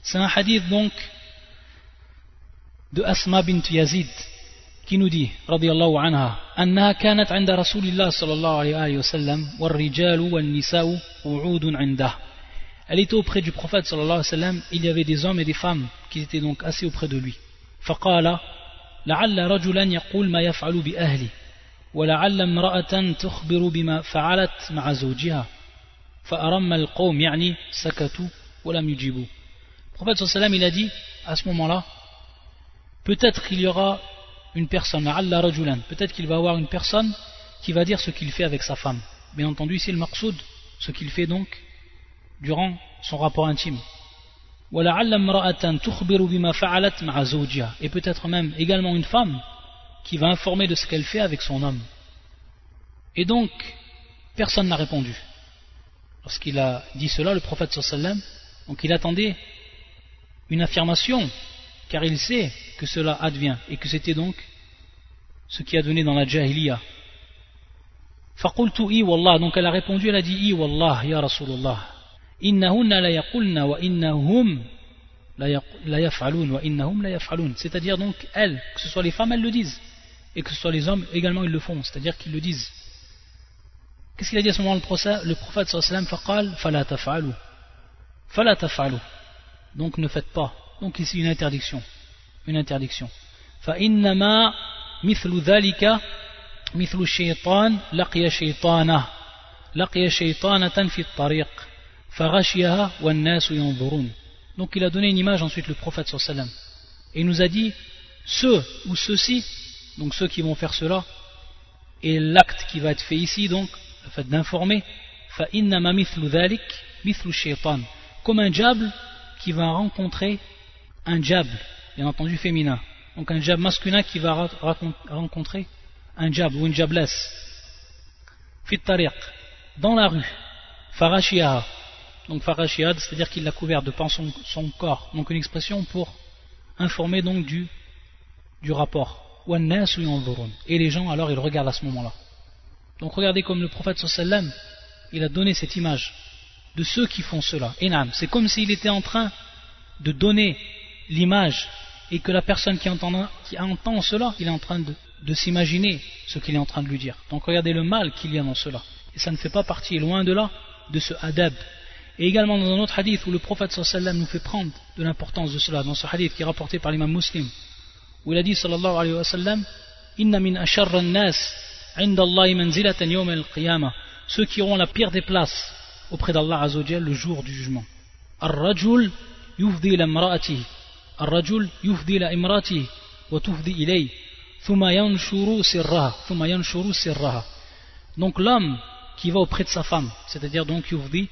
c'est un hadith donc de Asma bint Yazid qui nous dit radiyallahu anha أنها كانت عند رسول الله صلى الله عليه وسلم والرجال والنساء وعود عنده elle était auprès du prophète صلى الله عليه وسلم il y avait des hommes et des femmes qui étaient donc assis auprès de lui فقال لعل رجلا يقول ما يفعل بأهلي ولعل امرأة تخبر بما فعلت مع زوجها فأرم القوم يعني سكتوا ولم يجيبوا Le prophète sallam il a dit à ce moment-là peut-être qu'il y aura une personne peut-être qu'il va avoir une personne qui va dire ce qu'il fait avec sa femme bien entendu ici le maqsoud ce qu'il fait donc durant son rapport intime et peut-être même également une femme qui va informer de ce qu'elle fait avec son homme. Et donc personne n'a répondu. Lorsqu'il a dit cela le prophète sallallahu donc il attendait une affirmation car il sait que cela advient et que c'était donc ce qui a donné dans la jahiliya. Donc elle a répondu elle a dit i wallah ya rasulullah. الله إنهن لا يقولن وإنهم لا يفعلون وإنهم لا يفعلون c'est-à-dire donc elles que ce soit les femmes elles le disent et que ce soit les hommes également ils le font c'est-à-dire qu'ils le disent qu'est-ce qu'il a dit à ce moment le prophète le prophète sallallahu alayhi wa sallam فلا تفعلوا فلا تفعلوا donc ne faites pas donc ici une interdiction une interdiction فإنما مثل ذلك مثل الشيطان لقي شيطانه لقي شيطانة في الطريق فغشيها والناس ينظرون Donc il a donné une image ensuite le prophète sallam. Et il nous a dit ceux ou ceux-ci, donc ceux qui vont faire cela, et l'acte qui va être fait ici, donc le fait d'informer, comme un diable qui va rencontrer un diable, bien entendu féminin. Donc un diable masculin qui va rencontrer un diable ou une diablesse. Fit tariq, dans la rue. Farashiaha, donc farashiad c'est à dire qu'il l'a couvert de pan son, corps. Donc une expression pour informer donc du, du rapport. Et les gens alors ils regardent à ce moment là donc regardez comme le prophète sallam il a donné cette image de ceux qui font cela. C'est comme s'il était en train de donner l'image et que la personne qui entend, qui entend cela il est en train de, de s'imaginer ce qu'il est en train de lui dire. Donc regardez le mal qu'il y a dans cela. Et ça ne fait pas partie loin de là de ce adab et également dans un autre hadith où le prophète sallam nous fait prendre de l'importance de cela, dans ce hadith qui est rapporté par l'imam muslim, où il a dit sallallahu alayhi wa sallam, Inna min asharra nas inda Allah manzilatan yawm al-qiyamah, ceux qui auront la pire des places auprès d'Allah azawajal le jour du jugement. Ar-rajul yufdi ila imra'atihi, ar-rajul yufdi ila wa tufdi ilay, thumma yanshuru sirraha, thumma yanshuru sirraha. Donc l'homme qui va auprès de sa femme, c'est-à-dire donc yufdi,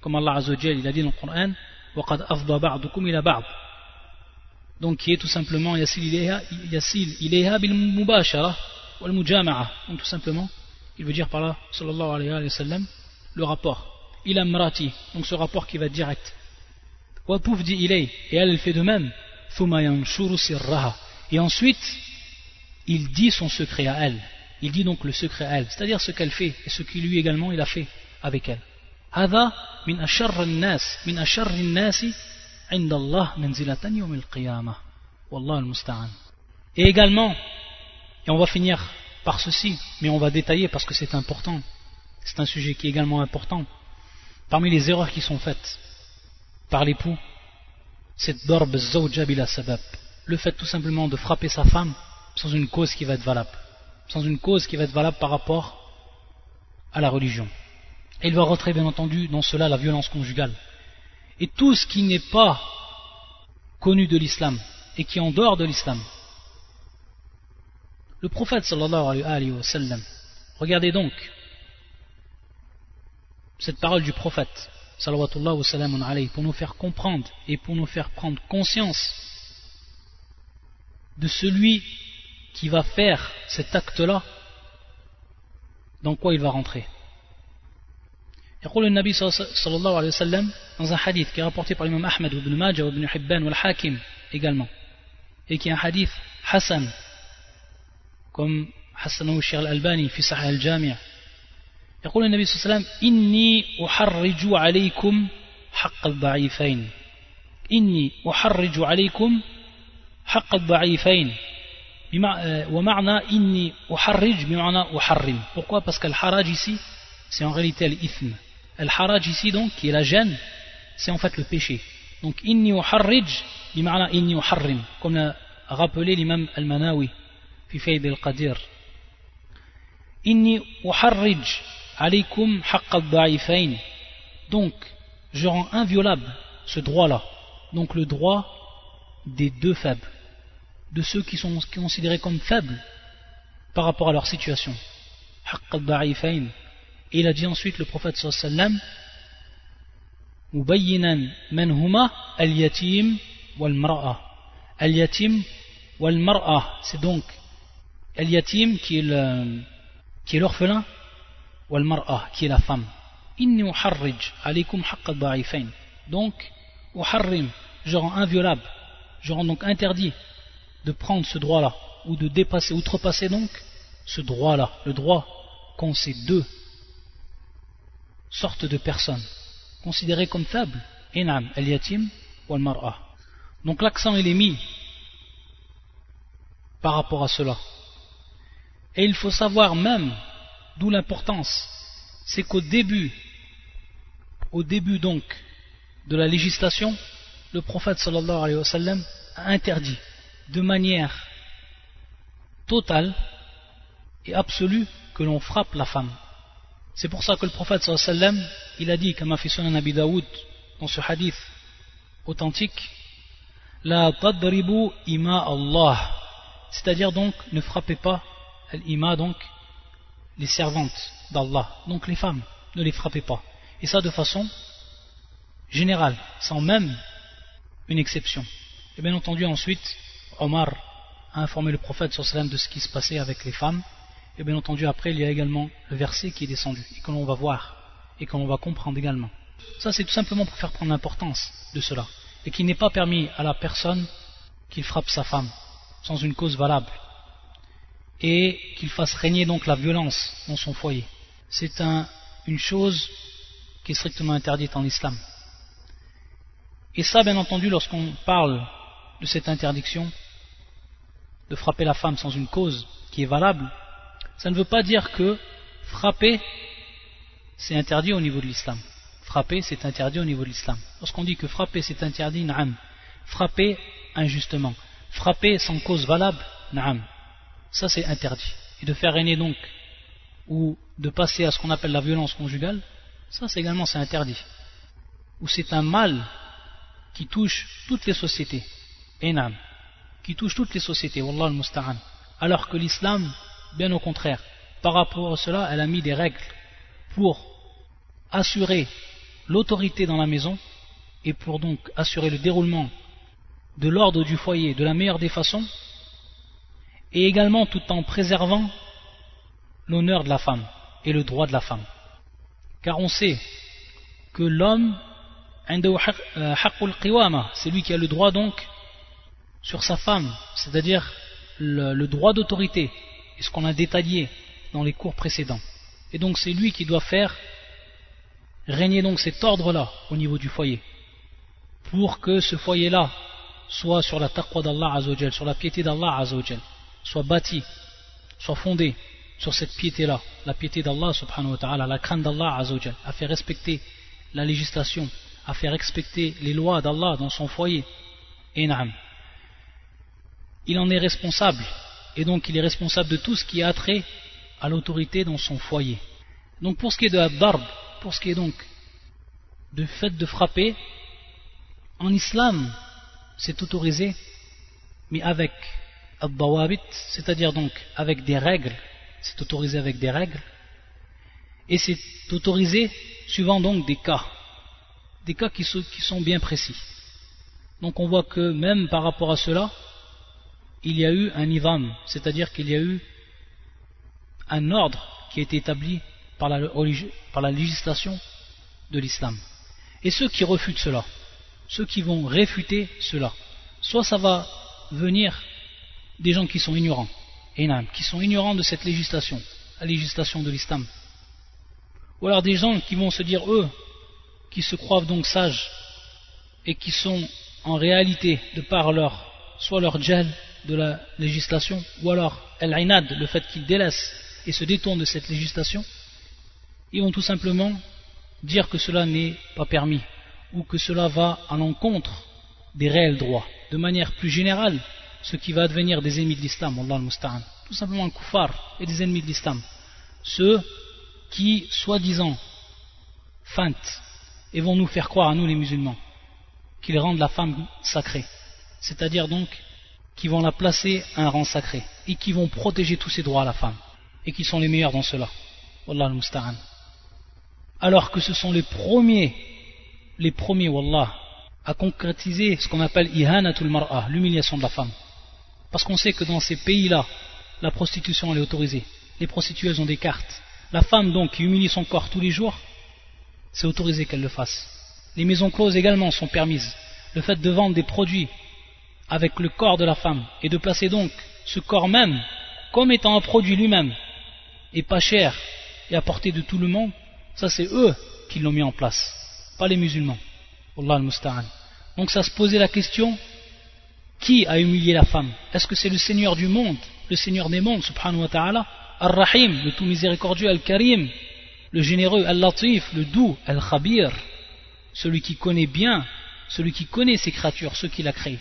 comme Allah Azzawajal il a dit dans le Coran وَقَدْ أَفْضَى بَعْضُكُمْ إِلَى بَعْض donc qui est tout simplement yasil ilayha bil mubashara wal mujama'a donc tout simplement il veut dire par là sallallahu alayhi wa sallam le rapport il amrati donc ce rapport qui va direct wa tufdi ilay et elle, elle fait de même thumma yanshuru sirraha et ensuite il dit son secret à elle il dit donc le secret à elle c'est-à-dire ce qu'elle fait et ce qu'il lui également il a fait avec elle هذا من أشر الناس من أشر الناس عند الله منزلة يوم القيامة والله المستعان et également et on va finir par ceci mais on va détailler parce que c'est important c'est un sujet qui est également important parmi les erreurs qui sont faites par l'époux c'est darb zawja bila sabab le fait tout simplement de frapper sa femme sans une cause qui va être valable sans une cause qui va être valable par rapport à la religion et il va rentrer bien entendu dans cela la violence conjugale. Et tout ce qui n'est pas connu de l'islam et qui est en dehors de l'islam. Le prophète sallallahu alayhi wa sallam, regardez donc cette parole du prophète sallallahu alayhi pour nous faire comprendre et pour nous faire prendre conscience de celui qui va faire cet acte-là, dans quoi il va rentrer. يقول النبي صلى الله عليه وسلم dans un hadith qui est rapporté par l'imam Ahmed ibn Majah ibn Hibban ou al-Hakim également et qui est un hadith Hassan comme حسنه الشيخ الألباني في صحيح الجامع يقول النبي صلى الله عليه وسلم إني أحرج عليكم حق الضعيفين إني أحرج عليكم حق الضعيفين ومعنى إني أحرج بمعنى أحرم pourquoi parce que le haraj ici c'est en réalité l'ithme Al-haraj ici donc, qui est la gêne, c'est en fait le péché. Donc inni uharrij, bima'ana inni uharrim, comme l'a rappelé l'imam Al-Manawi, fi fayd al-Qadir. Inni uharrij alaykum haqq al-da'ifayn. Donc, je rends inviolable ce droit-là. Donc le droit des deux faibles, de ceux qui sont considérés comme faibles par rapport à leur situation. Et il a dit ensuite le prophète sallam مبينا من هما اليتيم والمرأة اليتيم والمرأة c'est donc El yatim qui est l'orphelin, ou al mar'a qui est la femme. Inni uharrij alaykum haqqa Donc, uharrim, je rends inviolable, je rends donc interdit de prendre ce droit-là, ou de dépasser, outrepasser donc ce droit-là, le droit qu'ont ces deux sortes de personnes, considérées comme faibles, inam, el yatim ou al mar'a. Donc l'accent est mis par rapport à cela. Et il faut savoir même, d'où l'importance, c'est qu'au début, au début donc de la législation, le prophète sallallahu alayhi wa sallam a interdit de manière totale et absolue que l'on frappe la femme. C'est pour ça que le prophète sallam, il a dit, comme a fait son Nabi Daoud dans ce hadith authentique, La tadribu ima Allah. C'est-à-dire donc, ne frappez pas l'ima donc, les servantes d'Allah, donc les femmes, ne les frappez pas. Et ça de façon générale, sans même une exception. Et bien entendu ensuite, Omar a informé le prophète sallam de ce qui se passait avec les femmes. Et bien entendu après, il y a également le verset qui est descendu, et que l'on va voir, et que l'on va comprendre également. Ça c'est tout simplement pour faire prendre l'importance de cela, et qu'il n'est pas permis à la personne qu'il frappe sa femme, sans une cause valable, et qu'il fasse régner donc la violence dans son foyer. C'est une chose qui est strictement interdite en islam. Et ça, bien entendu, lorsqu'on parle de cette interdiction de frapper la femme sans une cause qui est valable, ça ne veut pas dire que frapper, c'est interdit au niveau de l'islam. Frapper, c'est interdit au niveau de l'islam. Lorsqu'on dit que frapper, c'est interdit, na'am. Frapper injustement. Frapper sans cause valable, na'am. Ça, c'est interdit. Et de faire régner donc, ou de passer à ce qu'on appelle la violence conjugale, ça, c'est également, c'est interdit. Ou c'est un mal qui touche toutes les sociétés. Enam. Qui touche toutes les sociétés. Wallah al-Musta'an. Alors que l'islam, bien au contraire, par rapport à cela, elle a mis des règles pour assurer l'autorité dans la maison et pour donc assurer le déroulement de l'ordre du foyer de la meilleure des façons et également tout en préservant l'honneur de la femme et le droit de la femme. Car on sait que l'homme, euh, c'est lui qui a le droit donc sur sa femme, c'est-à-dire le, droit d'autorité, et ce qu'on a détaillé dans les cours précédents. Et donc c'est lui qui doit faire régner donc cet ordre-là au niveau du foyer, pour que ce foyer-là soit sur la taqwa d'Allah sur la piété d'Allah soit bâti, soit fondé sur cette piété-là, la piété d'Allah subhanahu wa ta'ala, la crainte d'Allah azawajal, à faire respecter la législation, à faire respecter les lois d'Allah dans son foyer. Et Il en est responsable, et donc il est responsable de tout ce qui a trait à l'autorité dans son foyer. Donc pour ce qui est de la pour ce qui est donc du fait de frapper, en islam, c'est autorisé, mais avec c'est-à-dire donc avec des règles, c'est autorisé avec des règles, et c'est autorisé suivant donc des cas, des cas qui sont, bien précis. Donc on voit que même par rapport à cela, il y a eu un ivam, c'est-à-dire qu'il y a eu un ordre qui a été établi par la, par la législation de l'islam. Et ceux qui refutent cela, ceux qui vont réfuter cela, soit ça va venir des gens qui sont ignorants, qui sont ignorants de cette législation, la législation de l'islam. Ou alors des gens qui vont se dire, eux, qui se croient donc sages, et qui sont en réalité, de par leur, soit leur gel de la législation, ou alors el-inad, le fait qu'ils délaissent et se détournent de cette législation, ils vont tout simplement dire que cela n'est pas permis, ou que cela va à l'encontre des réels droits. De manière plus générale, ce qui va devenir des ennemis de l'islam, Tout simplement un kuffar et des ennemis de l'islam. Ceux qui, soi-disant, feintent et vont nous faire croire à nous les musulmans qu'ils rendent la femme sacrée. C'est-à-dire donc qu'ils vont la placer à un rang sacré et qui vont protéger tous ses droits à la femme et qui sont les meilleurs dans cela. Wallah al Alors que ce sont les premiers, les premiers, Wallah, à concrétiser ce qu'on appelle ihanatul mar'ah, l'humiliation de la femme. Parce qu'on sait que dans ces pays-là, la prostitution elle est autorisée. Les prostituées elles ont des cartes. La femme donc qui humilie son corps tous les jours, c'est autorisé qu'elle le fasse. Les maisons closes également sont permises. Le fait de vendre des produits avec le corps de la femme et de placer donc ce corps même comme étant un produit lui-même et pas cher et à portée de tout le monde, ça c'est eux qui l'ont mis en place, pas les musulmans. Donc ça se posait la question qui a humilié la femme? Est-ce que c'est le Seigneur du monde, le Seigneur des mondes, subhanahu wa ta'ala, Ar-Rahim, le tout miséricordieux, Al-Karim, le généreux, Al-Latif, le doux, Al-Khabir, celui qui connaît bien, celui qui connaît ses créatures, ceux qu'il a créés.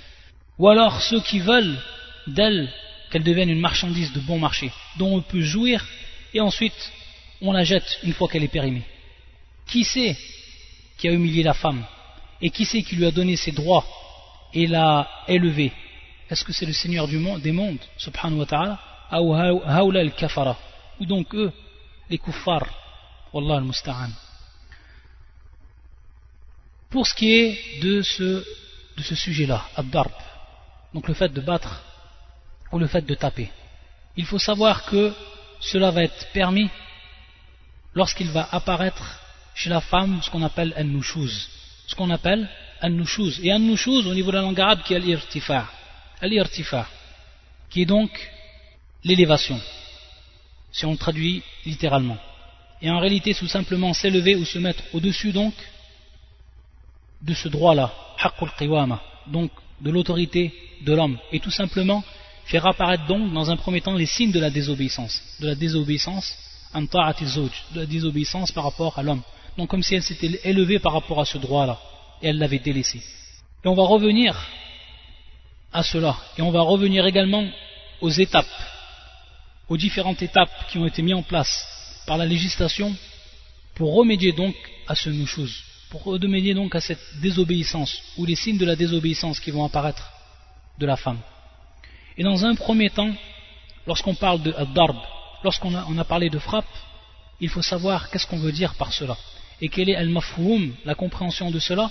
Ou alors ceux qui veulent d'elle qu'elle devienne une marchandise de bon marché, dont on peut jouir, et ensuite on la jette une fois qu'elle est périmée. Qui c'est qui a humilié la femme? Et qui c'est qui lui a donné ses droits et l'a élevée Est-ce que c'est le Seigneur du monde, des mondes, subhanahu wa ta'ala Ou donc eux, les kuffars Wallah al-musta'an. Pour ce qui est de ce, de ce sujet-là, ad-darb, donc le fait de battre ou le fait de taper, il faut savoir que cela va être permis lorsqu'il va apparaître chez la femme ce qu'on appelle un nushuz. Ce qu'on appelle un nushuz. Et un nushuz au niveau de la langue arabe qui est l'irtifa. L'irtifa. Qui est donc l'élévation. Si on le traduit littéralement. Et en réalité, tout simplement s'élever ou se mettre au-dessus donc de ce droit-là. Donc de l'autorité de l'homme. Et tout simplement faire apparaître donc dans un premier temps les signes de la désobéissance. De la désobéissance de la désobéissance par rapport à l'homme. Donc comme si elle s'était élevée par rapport à ce droit-là, et elle l'avait délaissé. Et on va revenir à cela, et on va revenir également aux étapes, aux différentes étapes qui ont été mises en place par la législation pour remédier donc à ce nous pour remédier donc à cette désobéissance, ou les signes de la désobéissance qui vont apparaître de la femme. Et dans un premier temps, lorsqu'on parle de darb, lorsqu'on a, parlé de frappe, il faut savoir qu'est-ce qu'on veut dire par cela. Et quel est al-mafhoum, la compréhension de cela,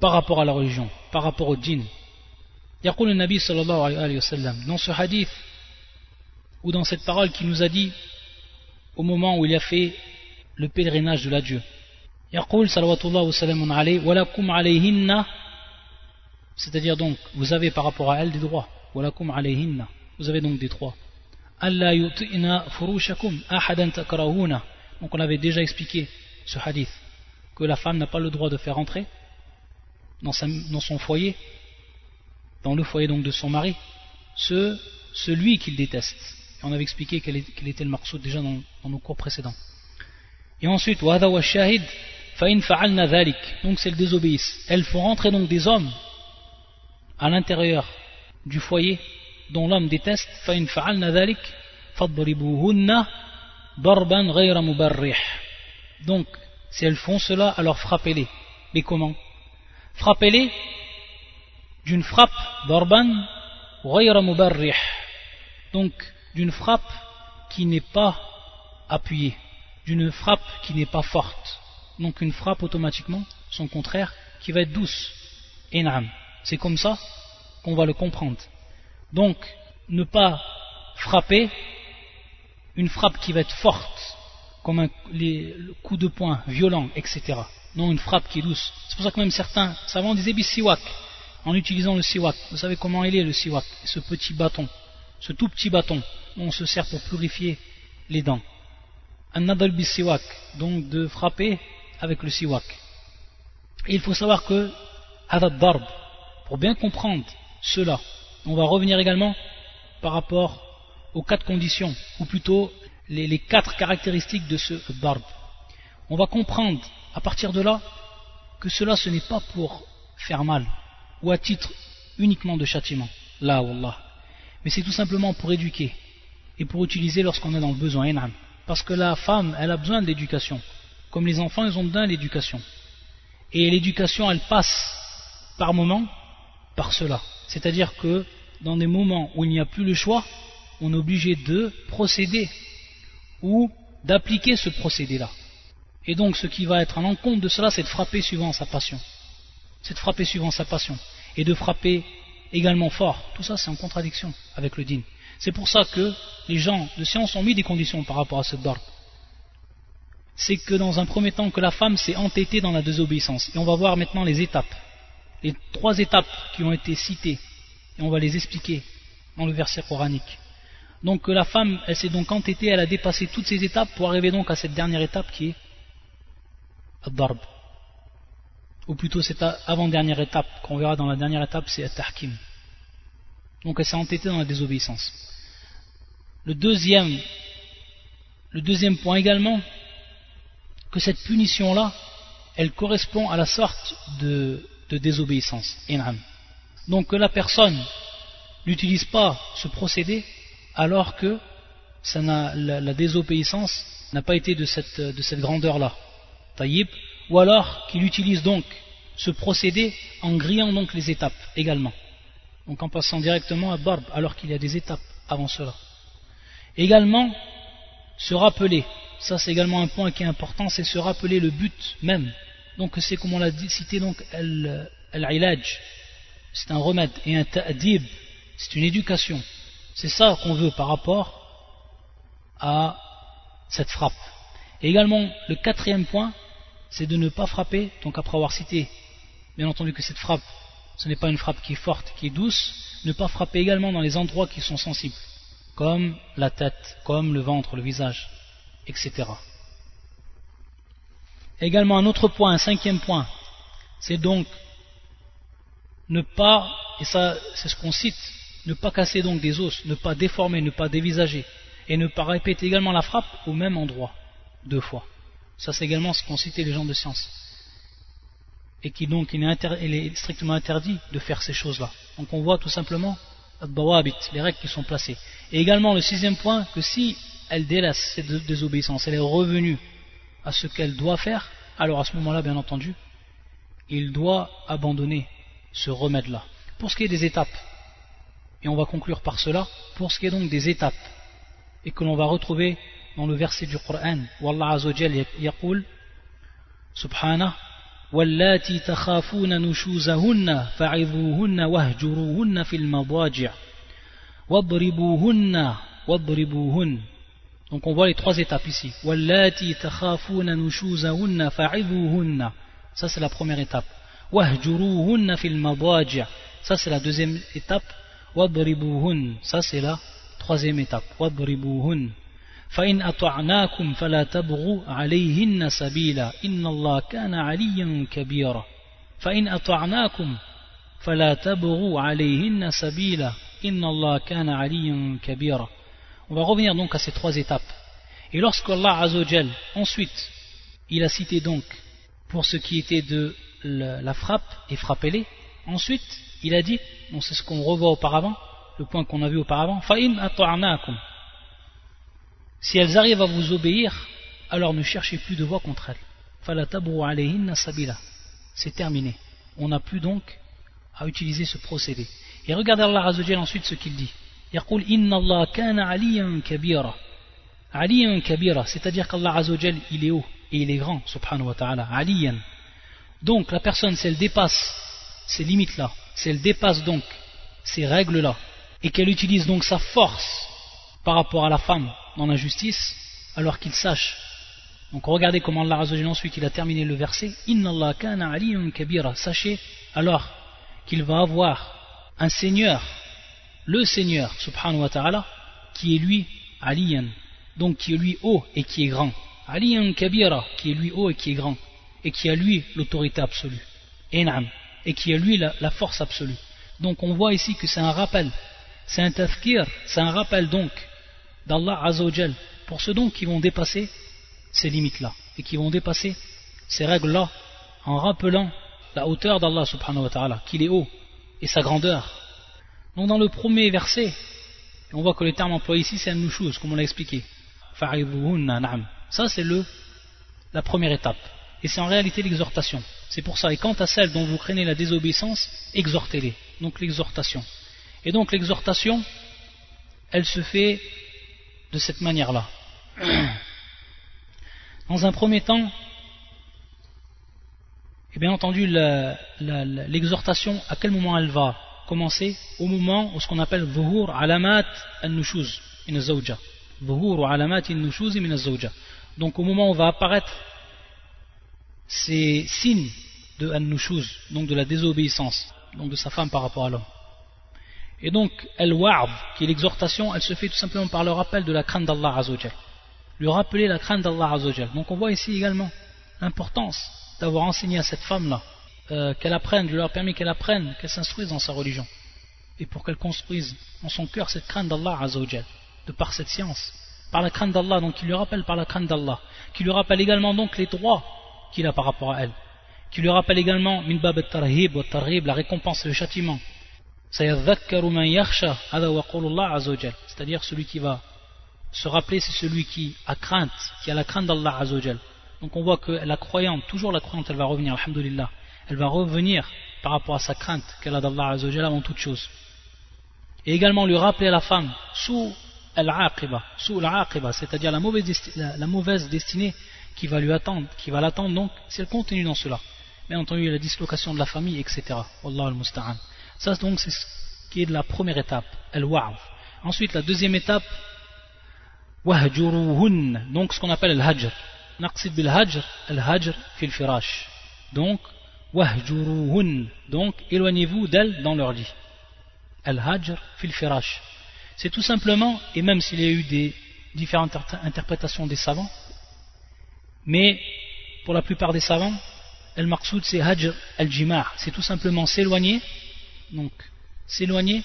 par rapport à la religion, par rapport au djinn. le Nabi sallallahu alayhi wa sallam, dans ce hadith, ou dans cette parole qui nous a dit, au moment où il a fait le pèlerinage de l'adieu. C'est-à-dire donc vous avez par rapport à elle des droits. vous avez donc des droits. donc on avait déjà expliqué ce hadith que la femme n'a pas le droit de faire entrer dans, son foyer dans le foyer donc de son mari ce, celui qu'il déteste. Et on avait expliqué quel, était le marceau déjà dans, nos cours précédents. Et ensuite donc le désobéissent. Elles font rentrer donc des hommes à l'intérieur du foyer dont l'homme déteste. donc si elles font cela alors frappez-les. Mais comment? Frappez-les d'une frappe darban donc d'une frappe qui n'est pas appuyée d'une frappe qui n'est pas forte donc une frappe automatiquement son contraire qui va être douce c'est comme ça qu'on va le comprendre donc, ne pas frapper une frappe qui va être forte, comme les coups de poing violents, etc. Non, une frappe qui est douce. C'est pour ça que même certains savants disaient siwak, en utilisant le siwak. Vous savez comment il est le siwak Ce petit bâton, ce tout petit bâton, on se sert pour purifier les dents. Un nadal siwak, donc de frapper avec le siwak. Et il faut savoir que, darb, pour bien comprendre cela, on va revenir également par rapport aux quatre conditions, ou plutôt les, quatre caractéristiques de ce barbe. On va comprendre à partir de là que cela ce n'est pas pour faire mal ou à titre uniquement de châtiment, là Allah, mais c'est tout simplement pour éduquer et pour utiliser lorsqu'on est dans le besoin. Parce que la femme, elle a besoin de l'éducation, comme les enfants, ils ont besoin l'éducation. Et l'éducation, elle passe par moments par cela. C'est-à-dire que dans des moments où il n'y a plus le choix, on est obligé de procéder ou d'appliquer ce procédé-là. Et donc ce qui va être en encontre de cela, c'est de frapper suivant sa passion. C'est de frapper suivant sa passion. Et de frapper également fort. Tout ça, c'est en contradiction avec le din. C'est pour ça que les gens de science ont mis des conditions par rapport à ce darb. C'est que dans un premier temps que la femme s'est entêtée dans la désobéissance. Et on va voir maintenant les étapes. Les trois étapes qui ont été citées. Et on va les expliquer dans le verset coranique. Donc la femme, elle s'est donc entêtée, elle a dépassé toutes ces étapes pour arriver donc à cette dernière étape qui est Ad-Darb. Ou plutôt cette avant-dernière étape, qu'on verra dans la dernière étape, c'est At-Tahkim. Donc elle s'est entêtée dans la désobéissance. Le deuxième, le deuxième point également, que cette punition-là, elle correspond à la sorte de, désobéissance. Donc que la personne n'utilise pas ce procédé alors que la, désobéissance n'a pas été de cette, de cette grandeur-là. Ou alors qu'il utilise donc ce procédé en grillant donc les étapes également. Donc en passant directement à Barbe alors qu'il y a des étapes avant cela. Également, se rappeler, ça c'est également un point qui est important, c'est se rappeler le but même. Donc c'est comme on l'a cité, donc al-ilaj, c'est un remède, et un ta'dib, c'est une éducation. C'est ça qu'on veut par rapport à cette frappe. Et également, le quatrième point, c'est de ne pas frapper, donc après avoir cité, bien entendu que cette frappe, ce n'est pas une frappe qui est forte, qui est douce, ne pas frapper également dans les endroits qui sont sensibles comme la tête, comme le ventre, le visage, etc. Également un autre point, un cinquième point, c'est donc ne pas, et ça c'est ce qu'on cite, ne pas casser donc des os, ne pas déformer, ne pas dévisager, et ne pas répéter également la frappe au même endroit, deux fois. Ça c'est également ce qu'ont cité les gens de science. Et qui donc il est strictement interdit de faire ces choses-là. Donc on voit tout simplement les règles qui sont placées. Et également le sixième point, que si elle délaisse cette désobéissance, elle est revenue à ce qu'elle doit faire, alors à ce moment-là, bien entendu, il doit abandonner ce remède-là. Pour ce qui est des étapes, et on va conclure par cela, pour ce qui est donc des étapes, et que l'on va retrouver dans le verset du Coran, où Allah Azzawajal yaqul, subhanah, واللاتي تخافون نشوزهن فعظوهن واهجروهن في المضاجع واضربوهن واضربوهن Donc on voit les trois étapes ici. Ça c'est la première étape. Ça c'est la deuxième étape. Ça c'est la troisième étape. فلا تبغوا عليهن سبيلا إن الله كان عليا كبيرا On va revenir donc à ces trois étapes. Et lorsque Allah Azzawajal, ensuite, il a cité donc pour ce qui était de la frappe, et frappez-les, ensuite, il a dit, bon c'est ce qu'on revoit auparavant, le point qu'on a vu auparavant, فَإِنْ أَطَعْنَاكُمْ Si elles arrivent à vous obéir, alors ne cherchez plus de voix contre elles. C'est terminé. On n'a plus donc à utiliser ce procédé. Et regardez Allah Azzawajal ensuite ce qu'il dit. c'est-à-dire qu'Allah il est haut et il est grand wa ta'ala donc la personne si elle dépasse ces limites là si elle dépasse donc ces règles là et qu'elle utilise donc sa force par rapport à la femme dans l'injustice, alors qu'il sache. Donc regardez comment Allah ensuite il a terminé le verset Inna Allah kana kabira. Sachez alors qu'il va avoir un Seigneur, le Seigneur, subhanahu wa ta'ala, qui est lui aliyan, donc qui est lui haut et qui est grand. Aliyan kabira, qui est lui haut et qui est grand, et qui a lui l'autorité absolue. En'am, et qui a lui la, force absolue. Donc on voit ici que c'est un rappel, c'est un tafkir, c'est un rappel donc d'Allah Azzawajal pour ceux donc qui vont dépasser ces limites-là et qui vont dépasser ces règles-là en rappelant la hauteur d'Allah subhanahu wa ta'ala, qu'il est haut, et sa grandeur. Donc dans le premier verset, on voit que le terme employé ici c'est un nushuz, comme on l'a expliqué. Ça c'est le la première étape. Et c'est en réalité l'exhortation. C'est pour ça. Et quant à celles dont vous craignez la désobéissance, exhortez-les. Donc l'exhortation. Et donc l'exhortation, elle se fait de cette manière-là. Dans un premier temps, et bien entendu, l'exhortation, à quel moment elle va commencer au moment où ce qu'on appelle Zuhur alamat al-nushuz min zawja Zuhur alamat al-nushuz min zawja Donc au moment où va apparaître ces signes de al-nushuz, donc de la désobéissance, donc de sa femme par rapport à l'homme. Et donc, al-wa'd, qui est l'exhortation, elle se fait tout simplement par le rappel de la crainte d'Allah Azzawajal. Lui rappeler la crainte d'Allah Azzawajal. Donc on voit ici également l'importance d'avoir enseigné à cette femme-là euh, qu'elle apprenne, je leur permis qu'elle apprenne, qu'elle s'instruise dans sa religion. Et pour qu'elle construise en son cœur cette crainte d'Allah Azzawajal, de par cette science. Par la crainte d'Allah, donc qui lui rappelle par la crainte d'Allah. Qui lui rappelle également donc les droits qu'il a par rapport à elle. Qui lui rappelle également min bab tarhib wa la récompense et le châtiment. C'est-à-dire celui qui va se rappeler, c'est celui qui a crainte, qui a la crainte d'Allah Azzawajal. Donc on voit que la croyante, toujours la croyante, elle va revenir, alhamdulillah. Elle va revenir par rapport à sa crainte qu'elle a d'Allah Azzawajal avant toute chose. Et également lui rappeler à la femme, sous al-aqiba, sous c'est-à-dire la mauvaise, la, mauvaise destinée qui va lui attendre, qui va l'attendre donc, si elle continue dans cela. Bien entendu, la dislocation de la famille, etc. Wallah al-musta'an. Ça donc c'est ce qui est de la première étape, al-wa'v. Ensuite, la deuxième étape, wahjuruhun, donc ce qu'on appelle al-hajr. Naqsid bil-hajr, al-hajr fil firash. Donc, wahjuruhun, donc éloignez-vous d'elles dans leur lit. Al-hajr fil firash. C'est tout simplement, et même s'il y a eu des différentes interprétations des savants, mais pour la plupart des savants, al-maqsoud c'est hajr al-jima' c'est tout simplement s'éloigner, donc s'éloigner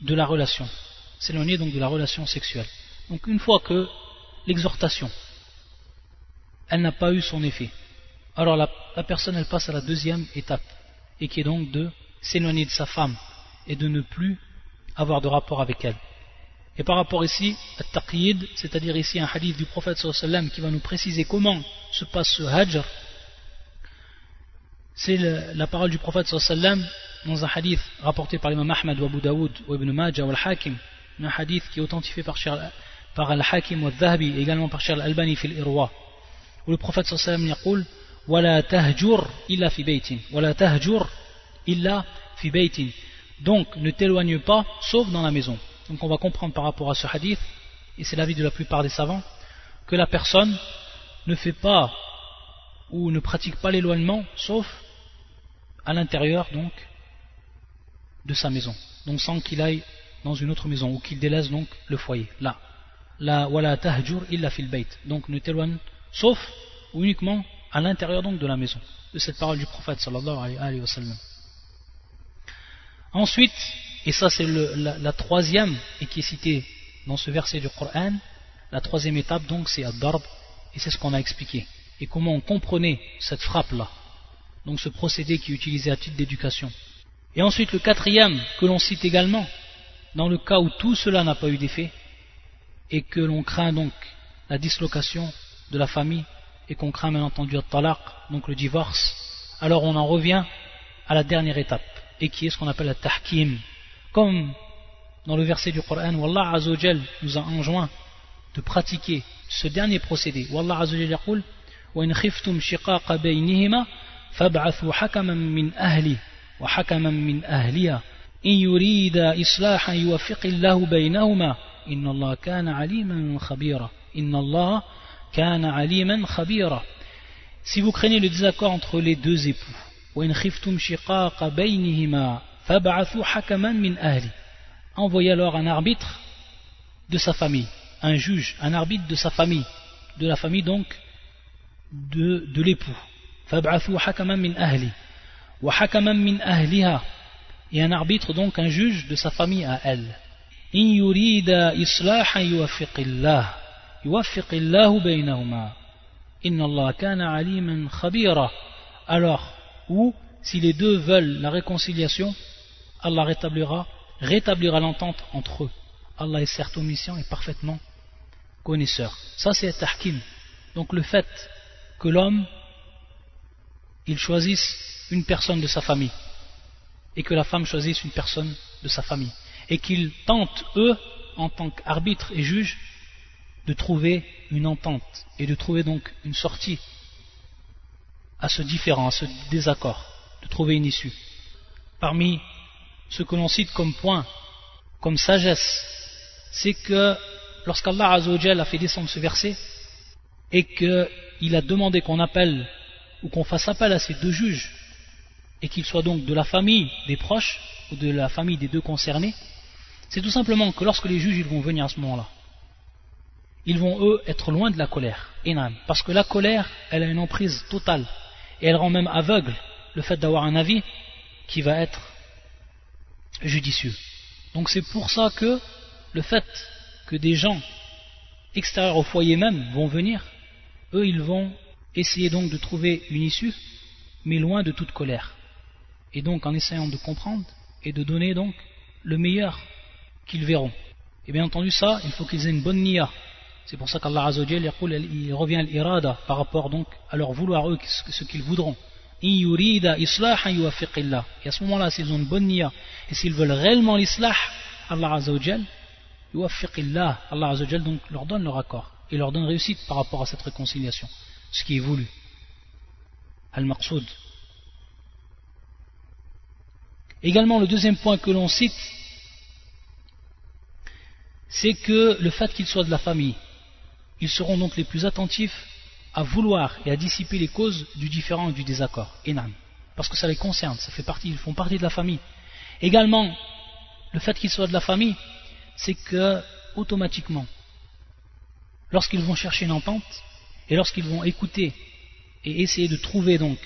de la relation, s'éloigner donc de la relation sexuelle. Donc une fois que l'exhortation, elle n'a pas eu son effet, alors la, personne elle passe à la deuxième étape, et qui est donc de s'éloigner de sa femme et de ne plus avoir de rapport avec elle. Et par rapport ici à taqyid, c'est-à-dire ici un hadith du prophète sallam qui va nous préciser comment se passe ce hajr, c'est la parole du prophète sallam dans un hadith rapporté par l'imam Ahmad ou Abu Daoud ou Ibn Majah ou Al-Hakim, un hadith qui est authentifié par, Al-Hakim ou Al-Dhahabi, également par Al-Albani fil Irwa, où le prophète sallam yaqul ولا تهجر إلا في بيت ولا تهجر إلا في بيت donc ne t'éloigne pas sauf dans la maison donc on va comprendre par rapport à ce hadith et c'est l'avis de la plupart des savants que la personne ne fait pas ou ne pratique pas l'éloignement sauf à l'intérieur donc de sa maison donc sans qu'il aille dans une autre maison ou qu'il délaisse donc le foyer là la wala tahjur illa fil bayt donc ne t'éloigne sauf ou uniquement à l'intérieur donc de la maison de cette parole du prophète ensuite et ça c'est la, la, troisième et qui est citée dans ce verset du Coran la troisième étape donc c'est ad-darb et c'est ce qu'on a expliqué. Et comment on comprenait cette frappe là donc ce procédé qui est utilisé à titre d'éducation. Et ensuite le quatrième que l'on cite également, dans le cas où tout cela n'a pas eu d'effet, et que l'on craint donc la dislocation de la famille, et qu'on craint bien entendu le talaq, donc le divorce, alors on en revient à la dernière étape, et qui est ce qu'on appelle la tahkim. Comme dans le verset du Coran où Allah nous a enjoint de pratiquer ce dernier procédé. Où Allah Azzawajal dit وإن خفتم شقاق بينهما فابعثوا حكما من أهله وحكما من أهلها إن يريد إصلاحا يوفق الله بينهما إن الله كان عليما خبيرا إن الله كان عليما خبيرا Si vous craignez le désaccord entre les deux époux, وإن خفتم شقاق بينهما فابعثوا حكما من أهلي Envoyez alors un arbitre de sa famille, un juge, un arbitre de sa famille, de la famille donc de, de l'époux. فابعثوا حكما من أهلي min ahliha et un arbitre donc un juge de sa famille à elle in yurida islahan alors ou si les deux veulent la réconciliation Allah rétablira rétablira l'entente entre eux. Allah est certes omniscient et parfaitement connaisseur. Ça c'est tahkim. Donc le fait que l'homme il choisisse une personne de sa famille et que la femme choisisse une personne de sa famille et qu'ils tentent, eux, en tant qu'arbitres et juges, de trouver une entente et de trouver donc une sortie à ce différent, à ce désaccord, de trouver une issue. Parmi ce que l'on cite comme point, comme sagesse, c'est que lorsqu'Allah a fait descendre ce verset et qu'il a demandé qu'on appelle ou qu'on fasse appel à ces deux juges et qu'ils soient donc de la famille des proches ou de la famille des deux concernés, c'est tout simplement que lorsque les juges vont venir à ce moment-là, ils vont eux être loin de la colère, parce que la colère, elle a une emprise totale et elle rend même aveugle le fait d'avoir un avis qui va être judicieux. Donc c'est pour ça que le fait que des gens extérieurs au foyer même vont venir, eux ils vont essayer donc de trouver une issue, mais loin de toute colère. Et donc en essayant de comprendre et de donner donc le meilleur qu'ils verront. Et bien entendu ça, il faut qu'ils aient une bonne niya. C'est pour ça qu'Allah il revient à l'irada par rapport donc à leur vouloir eux, ce qu'ils voudront. Et à ce moment-là, s'ils ont une bonne niya et s'ils veulent réellement l'islah, Allah Azzawajal, Allah Azzawajal donc leur donne leur accord et leur donne réussite par rapport à cette réconciliation, ce qui est voulu. Al-Maqsoud. Également, le deuxième point que l'on cite, c'est que le fait qu'ils soient de la famille, ils seront donc les plus attentifs à vouloir et à dissiper les causes du différent et du désaccord. Enam. Parce que ça les concerne, ça fait partie, ils font partie de la famille. Également, le fait qu'ils soient de la famille, c'est que, automatiquement, lorsqu'ils vont chercher une entente, et lorsqu'ils vont écouter et essayer de trouver donc,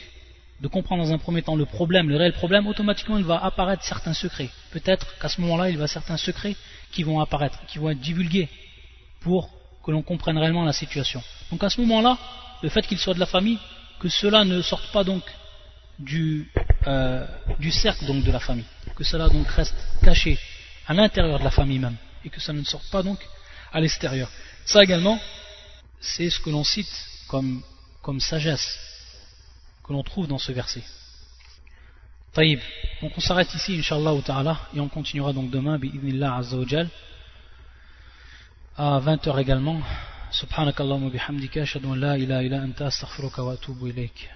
de comprendre dans un premier temps le problème, le réel problème, automatiquement il va apparaître certains secrets. Peut-être qu'à ce moment-là, il va certains secrets qui vont apparaître, qui vont être divulgués pour que l'on comprenne réellement la situation. Donc à ce moment-là, le fait qu'ils soient de la famille, que cela ne sorte pas donc du, euh, du cercle donc de la famille, que cela donc reste caché à l'intérieur de la famille même, et que ça ne sorte pas donc à l'extérieur. Ça également, c'est ce que l'on cite comme, comme sagesse que l'on trouve dans ce verset. Taïb. Donc on s'arrête ici, Inch'Allah ta'ala, et on continuera donc demain, bi'idnillah azza à 20h également. سبحانك اللهم وبحمدك أشهد أن لا إله إلا أنت أستغفرك وأتوب إليك